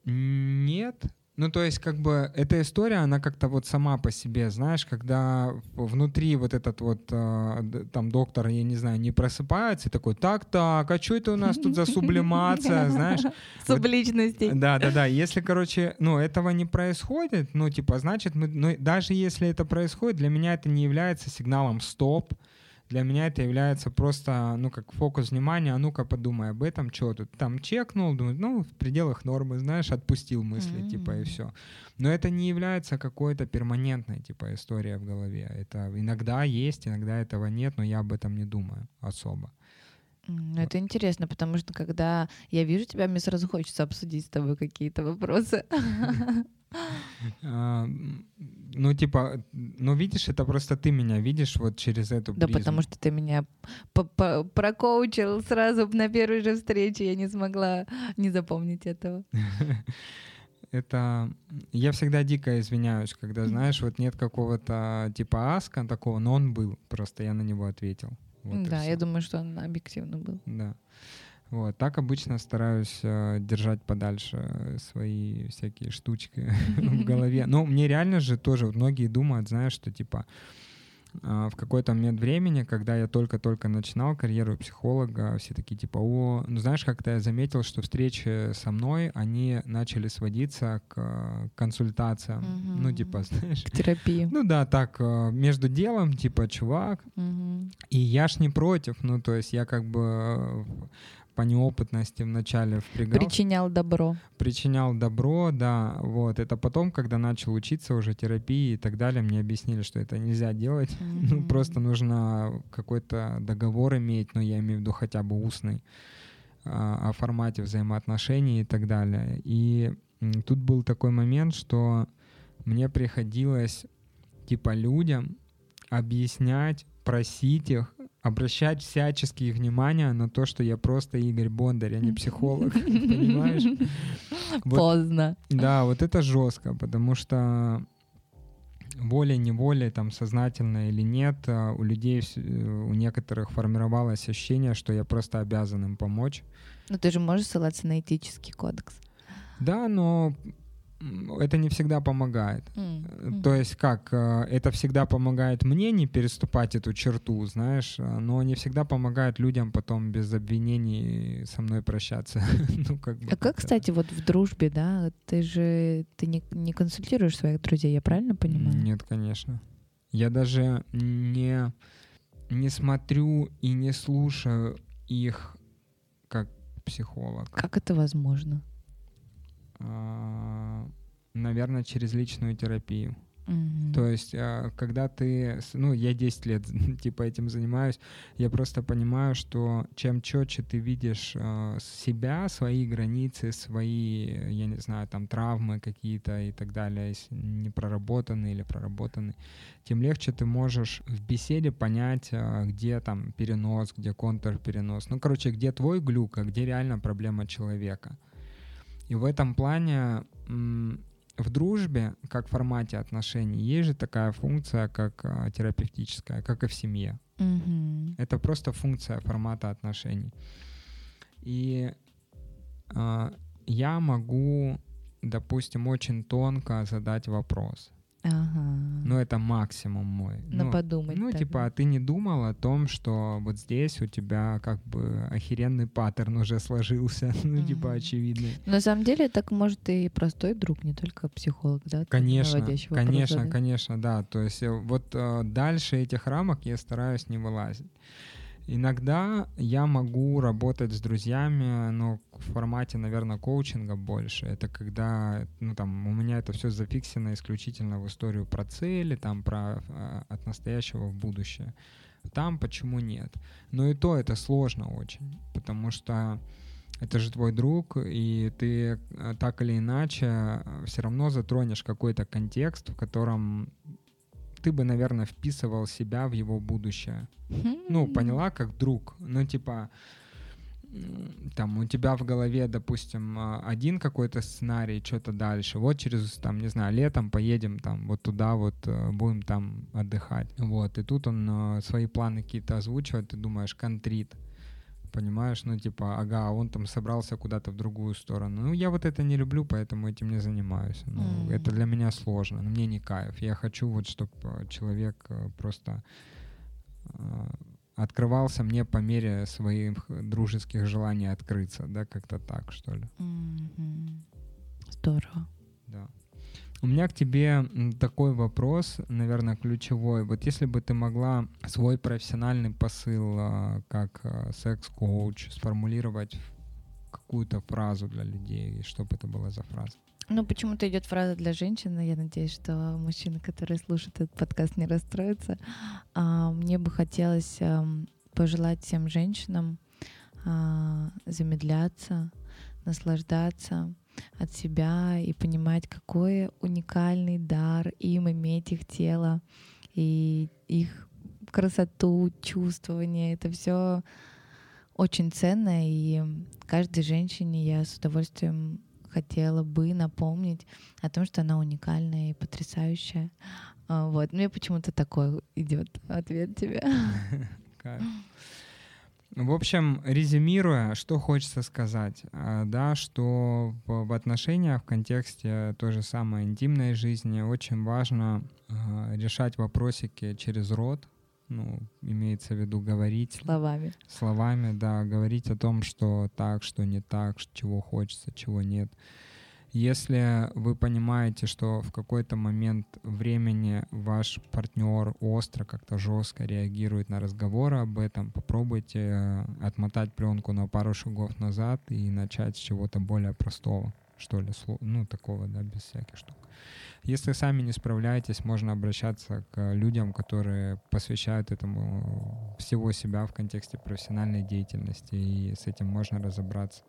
нет, Ну, то есть, как бы, эта история, она как-то вот сама по себе, знаешь, когда внутри вот этот вот э, там доктор, я не знаю, не просыпается и такой, так-так, а что это у нас тут за сублимация, знаешь? Субличностей. Да, да, да. Если, короче, ну, этого не происходит, ну, типа, значит, мы, ну, даже если это происходит, для меня это не является сигналом «стоп», для меня это является просто, ну, как фокус внимания, а ну-ка подумай об этом, что тут, там чекнул, думаю, ну, в пределах нормы, знаешь, отпустил мысли, mm-hmm. типа, и все. Но это не является какой-то перманентной, типа, историей в голове. Это иногда есть, иногда этого нет, но я об этом не думаю особо. Это интересно, потому что когда я вижу тебя, мне сразу хочется обсудить с тобой какие-то вопросы. А, ну, типа, ну, видишь, это просто ты меня видишь вот через эту Да, потому что ты меня прокоучил сразу на первой же встрече, я не смогла не запомнить этого. Это я всегда дико извиняюсь, когда, знаешь, вот нет какого-то типа аска такого, но он был, просто я на него ответил. Вот да, я думаю, что он объективно был. Да. Вот, так обычно стараюсь э, держать подальше свои всякие штучки в голове. Ну, мне реально же тоже, многие думают, знаешь, что типа э, в какой-то момент времени, когда я только-только начинал карьеру психолога, все такие типа, о, ну знаешь, как-то я заметил, что встречи со мной, они начали сводиться к консультациям, mm-hmm. ну типа, знаешь. К терапии. Ну да, так, э, между делом, типа, чувак, mm-hmm. и я ж не против, ну то есть я как бы по неопытности вначале впрягал. Причинял добро. Причинял добро, да. Вот. Это потом, когда начал учиться уже терапии и так далее, мне объяснили, что это нельзя делать. Mm-hmm. Ну, просто нужно какой-то договор иметь, ну, я имею в виду хотя бы устный, а, о формате взаимоотношений и так далее. И тут был такой момент, что мне приходилось, типа, людям объяснять, просить их обращать всячески их внимание на то, что я просто Игорь Бондарь, а не психолог, понимаешь? Поздно. Да, вот это жестко, потому что волей-неволей, там, сознательно или нет, а, у людей, э, у некоторых формировалось ощущение, что я просто обязан им помочь. Но ты же можешь ссылаться на этический кодекс. Да, но это не всегда помогает. Mm-hmm. То есть как, э, это всегда помогает мне не переступать эту черту, знаешь, э, но не всегда помогает людям потом без обвинений со мной прощаться. ну, как бы а как, кстати, вот в дружбе, да, ты же ты не, не консультируешь своих друзей, я правильно понимаю? Нет, конечно. Я даже не, не смотрю и не слушаю их как психолог. Как это возможно? А, наверное, через личную терапию. Mm-hmm. То есть, а, когда ты, ну, я 10 лет типа этим занимаюсь, я просто понимаю, что чем четче ты видишь а, себя, свои границы, свои, я не знаю, там травмы какие-то и так далее, если не проработаны или проработаны, тем легче ты можешь в беседе понять, где там перенос, где контрперенос. Ну, короче, где твой глюк, а где реально проблема человека. И в этом плане в дружбе, как в формате отношений, есть же такая функция, как а, терапевтическая, как и в семье. Mm-hmm. Это просто функция формата отношений. И э, я могу, допустим, очень тонко задать вопрос. Ага. Ну, это максимум мой. Но ну, подумать. Ну, тогда. типа, а ты не думал о том, что вот здесь у тебя как бы охеренный паттерн уже сложился, ну, mm типа, очевидный. На самом деле, так может и простой друг, не только психолог, да? Конечно, конечно, конечно, да. То есть э, вот э, дальше этих рамок я стараюсь не вылазить. Иногда я могу работать с друзьями, но в формате, наверное, коучинга больше. Это когда, ну там, у меня это все зафиксено исключительно в историю про цели, там, про а, от настоящего в будущее. Там почему нет? Но и то это сложно очень, потому что это же твой друг, и ты э, так или иначе э, все равно затронешь какой-то контекст, в котором ты бы, наверное, вписывал себя в его будущее. Ну, поняла, как друг. Ну, типа, там у тебя в голове, допустим, а, один какой-то сценарий, что-то дальше. Вот через, там, не знаю, летом поедем там вот туда вот, э, будем там отдыхать. Вот, и тут он э, свои планы какие-то озвучивает, ты думаешь, контрит. Понимаешь? Ну, типа, ага, он там собрался куда-то в другую сторону. Ну, я вот это не люблю, поэтому этим не занимаюсь. Ну, mm. это для меня сложно, но мне не кайф. Я хочу вот, чтобы э, человек э, просто э, открывался мне по мере своих дружеских желаний открыться, да, как-то так, что ли. Mm-hmm. Здорово. Да. У меня к тебе такой вопрос, наверное, ключевой. Вот если бы ты могла свой профессиональный посыл а, как а, секс-коуч сформулировать в какую-то фразу для людей, что бы это была за фраза? Ну, почему-то идет фраза для женщины. Я надеюсь, что мужчины, которые слушают этот подкаст, не расстроятся. А, мне бы хотелось пожелать всем женщинам замедляться, наслаждаться, от себя и понимать, какой уникальный дар им иметь их тело и их красоту, чувствование. Это все очень ценно, и каждой женщине я с удовольствием хотела бы напомнить о том, что она уникальная и потрясающая. А, вот, мне почему-то такой идет ответ тебе. В общем, резюмируя, что хочется сказать, а, да, что в, отношениях, в контексте той же самой интимной жизни очень важно э, решать вопросики через рот, ну, имеется в виду говорить. Словами. Словами, да, говорить о том, что так, что не так, чего хочется, чего нет. Если вы понимаете, что в какой-то момент времени ваш партнер остро, как-то жестко реагирует на разговоры об этом, попробуйте э, отмотать пленку на пару шагов назад и начать с чего-то более простого, что ли, ну, такого, да, без всяких штук. Если сами не справляетесь, можно обращаться к людям, которые посвящают этому всего себя в контексте профессиональной деятельности, и с этим можно разобраться.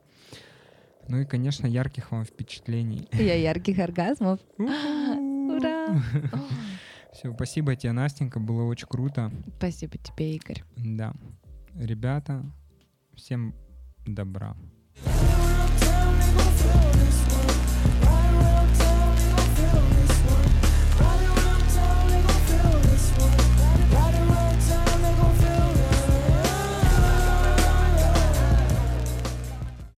Ну и, конечно, ярких вам впечатлений. Я ярких оргазмов. Ура! Все, спасибо тебе, Настенька, было очень круто. Спасибо тебе, Игорь. Да. Ребята, всем добра. Tell me